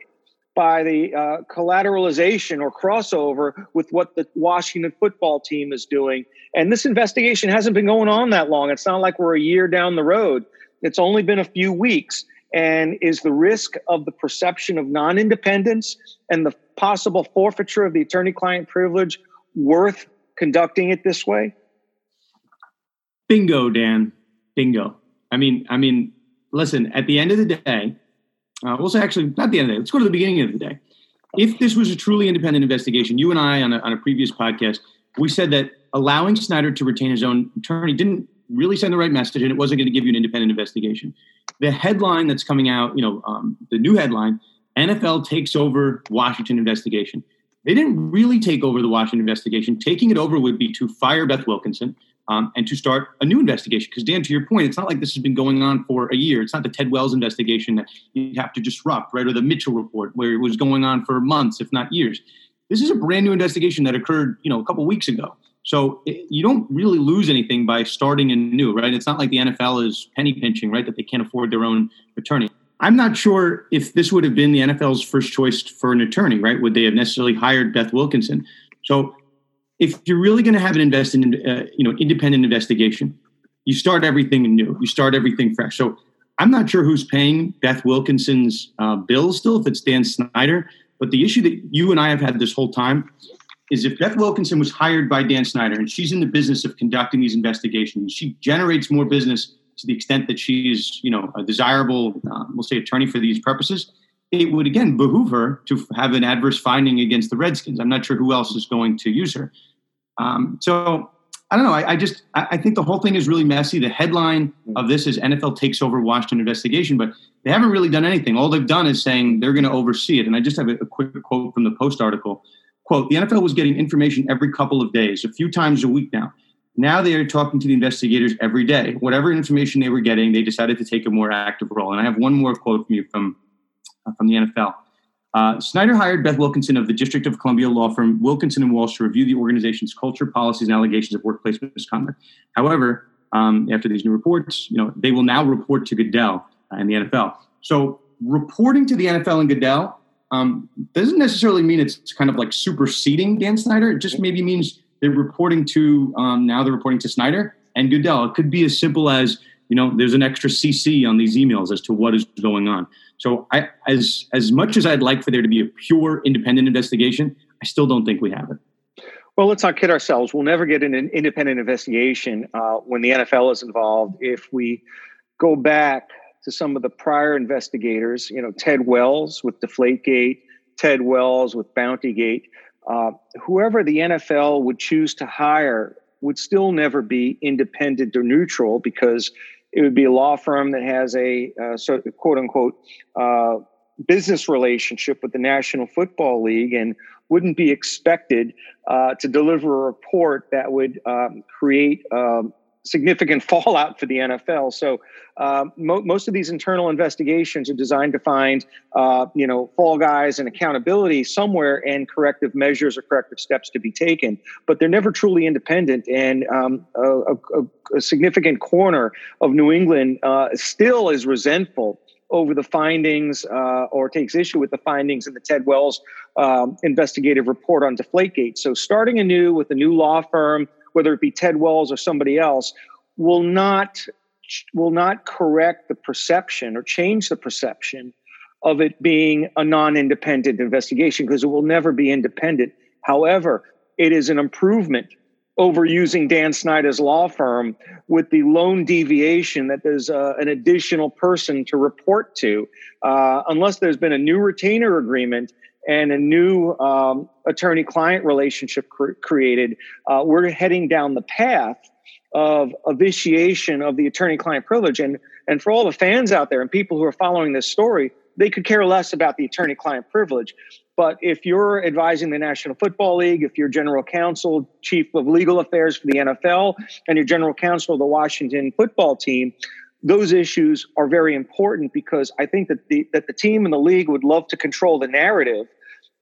by the uh, collateralization or crossover with what the Washington football team is doing. And this investigation hasn't been going on that long. It's not like we're a year down the road. It's only been a few weeks. And is the risk of the perception of non independence and the possible forfeiture of the attorney client privilege worth conducting it this way? Bingo, Dan. Bingo. I mean, I mean, listen, at the end of the day, uh, we'll say actually not the end of the day. Let's go to the beginning of the day. If this was a truly independent investigation, you and I on a, on a previous podcast, we said that allowing Snyder to retain his own attorney didn't really send the right message, and it wasn't going to give you an independent investigation. The headline that's coming out, you know, um, the new headline: NFL takes over Washington investigation. They didn't really take over the Washington investigation. Taking it over would be to fire Beth Wilkinson, um, and to start a new investigation. Because, Dan, to your point, it's not like this has been going on for a year. It's not the Ted Wells investigation that you have to disrupt, right? Or the Mitchell report, where it was going on for months, if not years. This is a brand new investigation that occurred, you know, a couple weeks ago. So it, you don't really lose anything by starting anew, right? It's not like the NFL is penny pinching, right? That they can't afford their own attorney. I'm not sure if this would have been the NFL's first choice for an attorney, right? Would they have necessarily hired Beth Wilkinson? So if you're really going to have an invest in, uh, you know, independent investigation, you start everything new. You start everything fresh. So I'm not sure who's paying Beth Wilkinson's uh, bill still, if it's Dan Snyder. But the issue that you and I have had this whole time is if Beth Wilkinson was hired by Dan Snyder and she's in the business of conducting these investigations, she generates more business to the extent that she's, you know, a desirable, uh, we'll say, attorney for these purposes. It would again behoove her to have an adverse finding against the Redskins. I'm not sure who else is going to use her. Um, so I don't know. I, I just I, I, think the whole thing is really messy. The headline of this is NFL takes over Washington investigation, but they haven't really done anything. All they've done is saying they're going to oversee it. And I just have a, a quick quote from the Post article. Quote, the NFL was getting information every couple of days, a few times a week now. Now they are talking to the investigators every day. Whatever information they were getting, they decided to take a more active role. And I have one more quote from you from, uh, from the NFL. Uh, Snyder hired Beth Wilkinson of the District of Columbia law firm Wilkinson and Walsh to review the organization's culture, policies, and allegations of workplace misconduct. However, um, after these new reports, you know they will now report to Goodell and the NFL. So reporting to the NFL and Goodell um, doesn't necessarily mean it's kind of like superseding Dan Snyder. It just maybe means they're reporting to um, now they're reporting to Snyder and Goodell. It could be as simple as you know there's an extra CC on these emails as to what is going on. So I, as as much as I'd like for there to be a pure independent investigation, I still don't think we have it. Well, let's not kid ourselves. We'll never get an independent investigation uh, when the NFL is involved. If we go back to some of the prior investigators, you know, Ted Wells with Deflategate, Ted Wells with Bountygate, uh, whoever the NFL would choose to hire would still never be independent or neutral because it would be a law firm that has a uh, sort quote unquote uh, business relationship with the National Football League and wouldn't be expected uh, to deliver a report that would um, create um, significant fallout for the NFL. So uh, mo- most of these internal investigations are designed to find, uh, you know, fall guys and accountability somewhere and corrective measures or corrective steps to be taken. But they're never truly independent. And um, a, a, a, significant corner of New England uh, still is resentful over the findings uh, or takes issue with the findings in the Ted Wells um, investigative report on Deflategate. So starting anew with a new law firm whether it be Ted Wells or somebody else, will not will not correct the perception or change the perception of it being a non-independent investigation because it will never be independent. However, it is an improvement over using Dan Snyder's law firm with the lone deviation that there's uh, an additional person to report to. Uh, unless there's been a new retainer agreement, and a new um, attorney client relationship cr- created, uh, we're heading down the path of a vitiation of the attorney client privilege. And, and for all the fans out there and people who are following this story, they could care less about the attorney client privilege. But if you're advising the National Football League, if you're general counsel, chief of legal affairs for the NFL, and you're general counsel of the Washington football team, those issues are very important because I think that the that the team and the league would love to control the narrative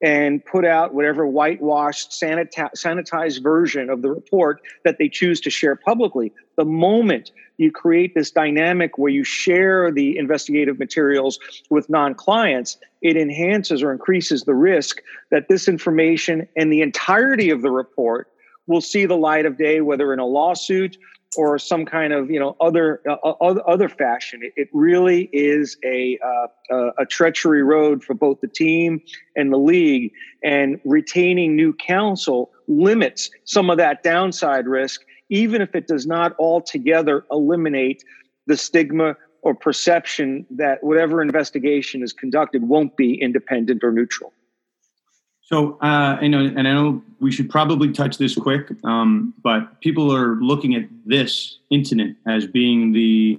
and put out whatever whitewashed, sanitized version of the report that they choose to share publicly. The moment you create this dynamic where you share the investigative materials with non clients, it enhances or increases the risk that this information and the entirety of the report will see the light of day, whether in a lawsuit or some kind of you know other uh, other, other fashion. It, it really is a uh, a treachery road for both the team and the league, and retaining new counsel limits some of that downside risk, even if it does not altogether eliminate the stigma or perception that whatever investigation is conducted won't be independent or neutral. So, uh, I know, and I know we should probably touch this quick, um, but people are looking at this incident as being the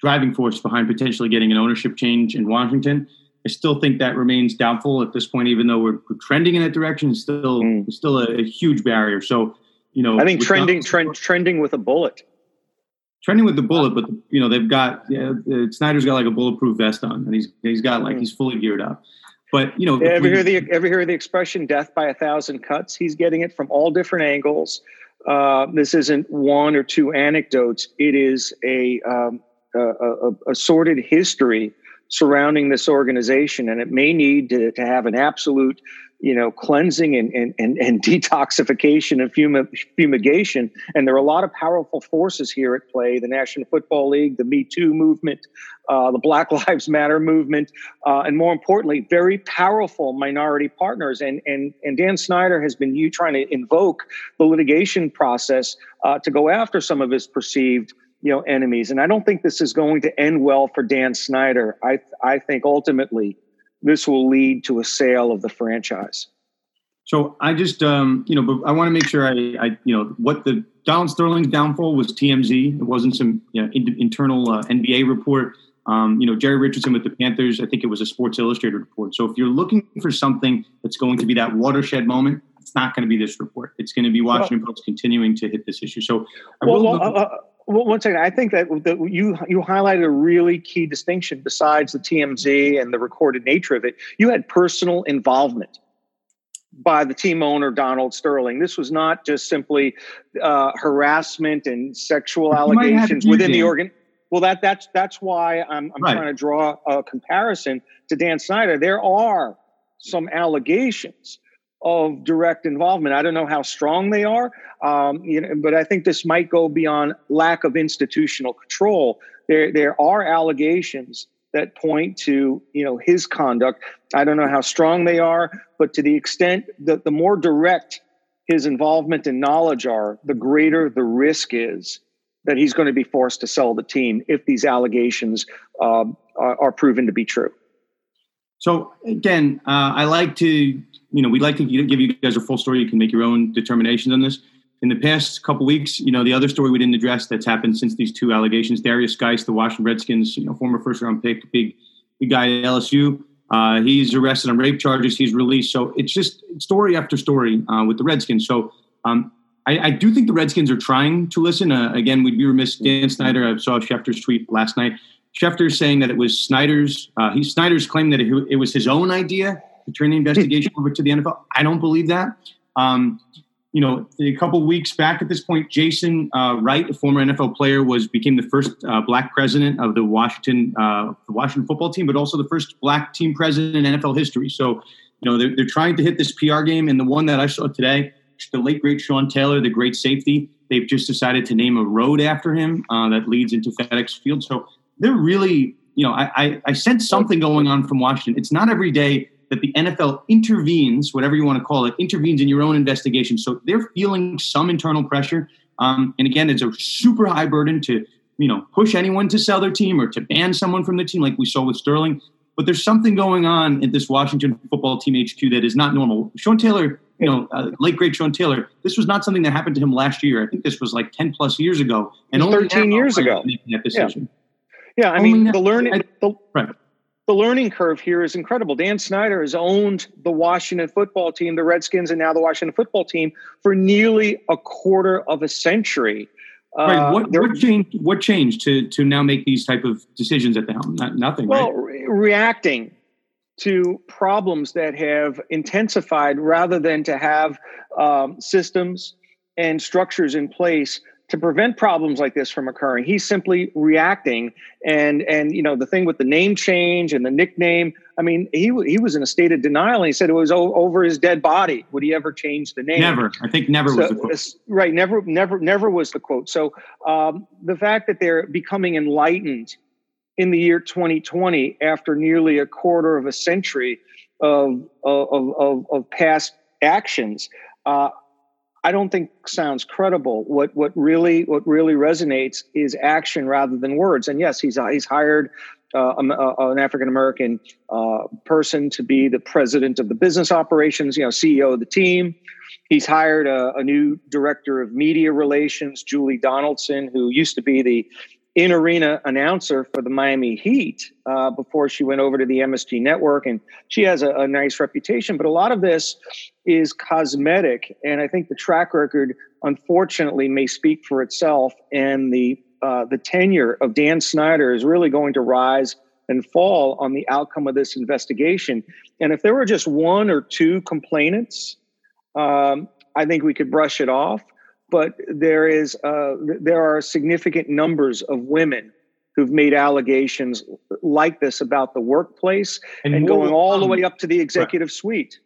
driving force behind potentially getting an ownership change in Washington. I still think that remains doubtful at this point, even though we're, we're trending in that direction. Still, mm. it's still a, a, huge barrier. So, you know, I think trending, trend, trending with a bullet. Trending with the bullet, but you know they've got yeah, Snyder's got like a bulletproof vest on, and he's he's got like mm. he's fully geared up. But you know, ever we, hear the ever hear the expression "death by a thousand cuts"? He's getting it from all different angles. Uh, this isn't one or two anecdotes. It is a, um, a, a, a sordid history surrounding this organization, and it may need to, to have an absolute you know, cleansing and, and, and, and detoxification and fumigation. And there are a lot of powerful forces here at play the National Football League, the Me Too movement, uh, the Black Lives Matter movement, uh, and more importantly, very powerful minority partners. And, and, and Dan Snyder has been you trying to invoke the litigation process uh, to go after some of his perceived you know enemies and i don't think this is going to end well for dan snyder i i think ultimately this will lead to a sale of the franchise. So I just, um, you know, but I want to make sure I, I, you know, what the Donald Sterling's downfall was TMZ. It wasn't some you know, in, internal uh, NBA report. Um, you know, Jerry Richardson with the Panthers. I think it was a Sports Illustrated report. So if you're looking for something that's going to be that watershed moment, it's not going to be this report. It's going to be Washington well, Post continuing to hit this issue. So I well, well, uh, uh well, one second. I think that, that you you highlighted a really key distinction besides the TMZ and the recorded nature of it. You had personal involvement by the team owner Donald Sterling. This was not just simply uh, harassment and sexual allegations within the organ. Well, that that's that's why I'm, I'm right. trying to draw a comparison to Dan Snyder. There are some allegations of direct involvement. I don't know how strong they are, um, you know, but I think this might go beyond lack of institutional control. There, there are allegations that point to you know his conduct. I don't know how strong they are, but to the extent that the more direct his involvement and knowledge are, the greater the risk is that he's going to be forced to sell the team if these allegations um, are, are proven to be true. So again, uh, I like to you know, we'd like to give you guys a full story. You can make your own determinations on this. In the past couple weeks, you know, the other story we didn't address that's happened since these two allegations, Darius Guice, the Washington Redskins, you know, former first round pick, big, big guy at LSU. Uh, he's arrested on rape charges. He's released. So it's just story after story uh, with the Redskins. So um, I, I, do think the Redskins are trying to listen. Uh, again, we'd be remiss. Dan Snyder, I saw Schefter's tweet last night. Schefter's saying that it was Snyder's. Uh, he Snyder's claim that it, it was his own idea to turn the investigation over to the NFL. I don't believe that. Um, you know, a couple weeks back at this point, Jason uh, Wright, a former NFL player, was became the first uh, black president of the Washington uh, the Washington football team, but also the first black team president in NFL history. So, you know, they're, they're trying to hit this PR game. And the one that I saw today, the late great Sean Taylor, the great safety, they've just decided to name a road after him uh, that leads into FedEx Field. So they're really, you know, I, I, I sense something going on from Washington. It's not every day that the NFL intervenes, whatever you want to call it, intervenes in your own investigation. So they're feeling some internal pressure. Um, and again, it's a super high burden to you know push anyone to sell their team or to ban someone from the team, like we saw with Sterling. But there's something going on at this Washington football team HQ that is not normal. Sean Taylor, you know, uh, late great Sean Taylor, this was not something that happened to him last year. I think this was like 10 plus years ago, and only 13 years ago. That decision. Yeah, yeah I mean, the learning. The, right the learning curve here is incredible. Dan Snyder has owned the Washington football team, the Redskins, and now the Washington football team for nearly a quarter of a century. Right. Uh, what, what, changed? What changed to to now make these type of decisions at the helm? Not, nothing. Well, right? re- reacting to problems that have intensified rather than to have um, systems and structures in place to prevent problems like this from occurring. He's simply reacting, and and you know the thing with the name change and the nickname. I mean, he he was in a state of denial. And he said it was o- over his dead body. Would he ever change the name? Never. I think never So- was the quote. right. Never, never, never was the quote. So um, the fact that they're becoming enlightened in the year 2020 after nearly a quarter of a century of of of, of past actions. Uh, I don't think sounds credible. What what really what really resonates is action rather than words. And yes, he's he's hired uh, um, uh, an African American uh, person to be the president of the business operations, you know, CEO of the team. He's hired a, a new director of media relations, Julie Donaldson, who used to be the in arena announcer for the Miami Heat uh, before she went over to the MSG network. And she has a, a nice reputation. But a lot of this is cosmetic. And I think the track record, unfortunately, may speak for itself. And the, uh, the tenure of Dan Snyder is really going to rise and fall on the outcome of this investigation. And if there were just one or two complainants, um, I think we could brush it off but there is uh, there are significant numbers of women who've made allegations like this about the workplace and, more going all the way up to the executive suite.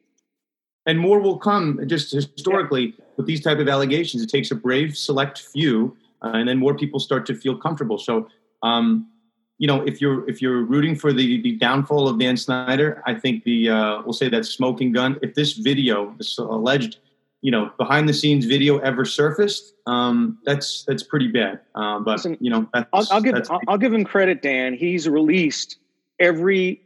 and more will come just historically with these type of allegations. It takes a brave select few uh, and then more people start to feel comfortable. So um, you know if you're if you're rooting for the, the downfall of dan snyder i think the uh, we'll say that smoking gun if this video this alleged you know behind the scenes video ever surfaced um, that's that's pretty bad um, but Listen, you know that's, I'll, I'll give I'll, I'll give him credit, Dan. He's released every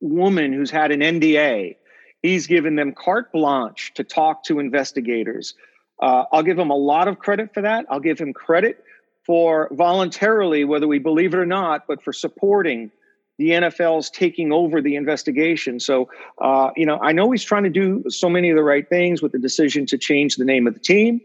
woman who's had an NDA. He's given them carte blanche to talk to investigators. Uh, I'll give him a lot of credit for that. I'll give him credit for voluntarily, whether we believe it or not, but for supporting the NFL's taking over the investigation. So, uh, you know, I know he's trying to do so many of the right things with the decision to change the name of the team,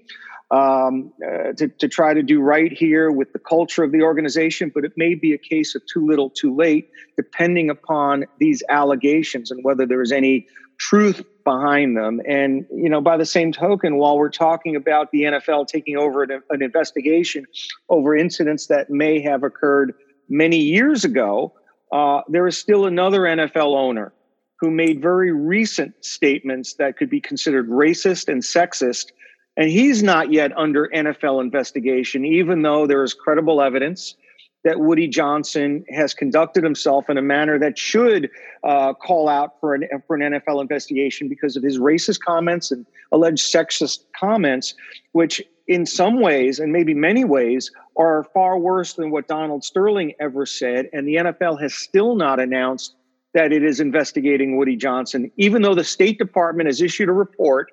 um, uh, to, to try to do right here with the culture of the organization, but it may be a case of too little, too late, depending upon these allegations and whether there is any truth behind them. And, you know, by the same token, while we're talking about the NFL taking over an, an investigation over incidents that may have occurred many years ago, uh, there is still another NFL owner who made very recent statements that could be considered racist and sexist. And he's not yet under NFL investigation, even though there is credible evidence that Woody Johnson has conducted himself in a manner that should uh, call out for an, for an NFL investigation because of his racist comments and alleged sexist comments, which in some ways, and maybe many ways, are far worse than what Donald Sterling ever said. And the NFL has still not announced that it is investigating Woody Johnson, even though the State Department has issued a report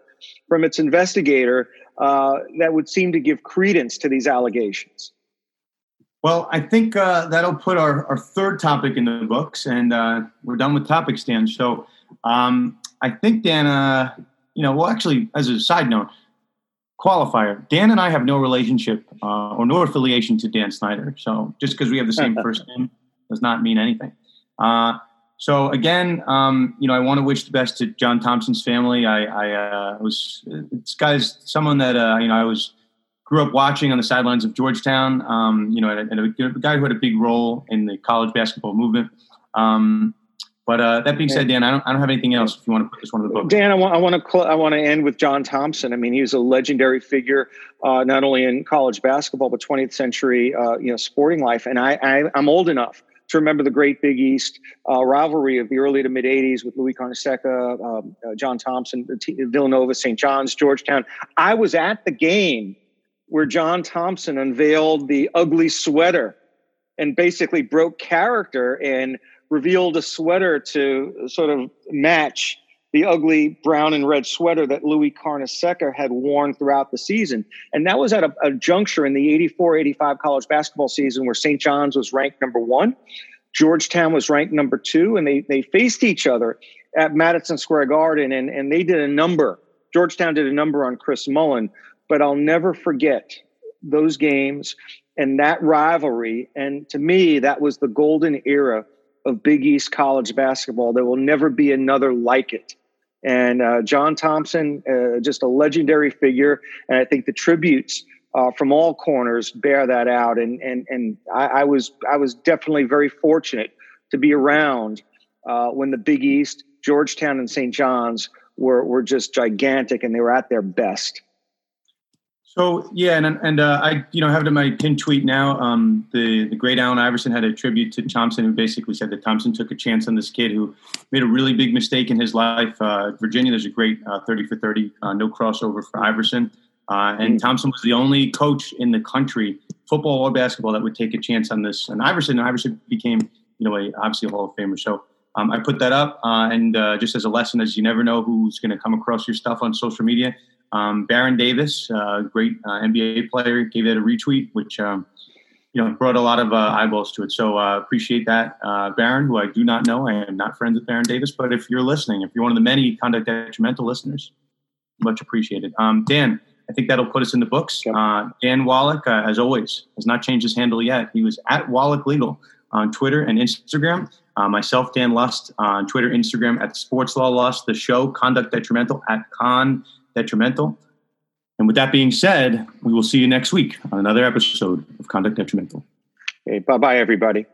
from its investigator uh, that would seem to give credence to these allegations. Well, I think uh, that'll put our, our third topic in the books, and uh, we're done with topics, Dan. So um, I think, Dan, uh, you know, well, actually, as a side note, qualifier, Dan and I have no relationship uh, or no affiliation to Dan Snyder. So just because we have the same first name does not mean anything. Uh, so again, um, you know, I want to wish the best to John Thompson's family. I, I uh, was this guy's someone that uh, you know I was grew up watching on the sidelines of Georgetown. Um, you know, and a, and a guy who had a big role in the college basketball movement. Um, but uh, that being said, Dan, I don't, I don't have anything else. If you want to put this one in the book, Dan, I want I want to cl- I want to end with John Thompson. I mean, he was a legendary figure, uh, not only in college basketball but 20th century uh, you know sporting life. And I, I I'm old enough to remember the great Big East uh, rivalry of the early to mid 80s with Louis Carnesecca, um, uh, John Thompson, T- Villanova, St. John's, Georgetown. I was at the game where John Thompson unveiled the ugly sweater and basically broke character and revealed a sweater to sort of match the ugly brown and red sweater that Louis Carnesecca had worn throughout the season. And that was at a, a juncture in the 84 85 college basketball season where St. John's was ranked number one, Georgetown was ranked number two, and they, they faced each other at Madison Square Garden and, and they did a number. Georgetown did a number on Chris Mullin, but I'll never forget those games and that rivalry. And to me, that was the golden era of Big East college basketball. There will never be another like it. And uh, John Thompson, uh, just a legendary figure. And I think the tributes uh, from all corners bear that out. And and and I, I, was I was definitely very fortunate to be around uh, when the Big East, Georgetown, and St. John's were were just gigantic, and they were at their best. So yeah, and and uh, I you know have it in my pin tweet now. Um, the the great Allen Iverson had a tribute to Thompson, who basically said that Thompson took a chance on this kid who made a really big mistake in his life. Uh, Virginia, there's a great uh, thirty for thirty, uh, no crossover for Iverson, uh, and mm. Thompson was the only coach in the country, football or basketball, that would take a chance on this. And Iverson, Iverson became you know a, obviously a Hall of Famer. So. Um, I put that up, uh, and just as a lesson, as you never know who's going to come across your stuff on social media um, Baron Davis, uh, great uh, NBA player, gave it a retweet, which um, you know brought a lot of uh, eyeballs to it. So uh, appreciate that, uh, Baron, who I do not know. I am not friends with Baron Davis, but if you're listening, if you're one of the many conduct detrimental listeners, much appreciated. Um, Dan, I think that'll put us in the books. Uh, Dan Wallach, as always, has not changed his handle yet. He was at Wallach Legal on Twitter and Instagram. Uh, myself, Dan Lust, on Twitter, Instagram at Sports Law Lust. The show, Conduct Detrimental at Con detrimental. And with that being said, we will see you next week on another episode of Conduct Detrimental. Okay, bye bye, everybody.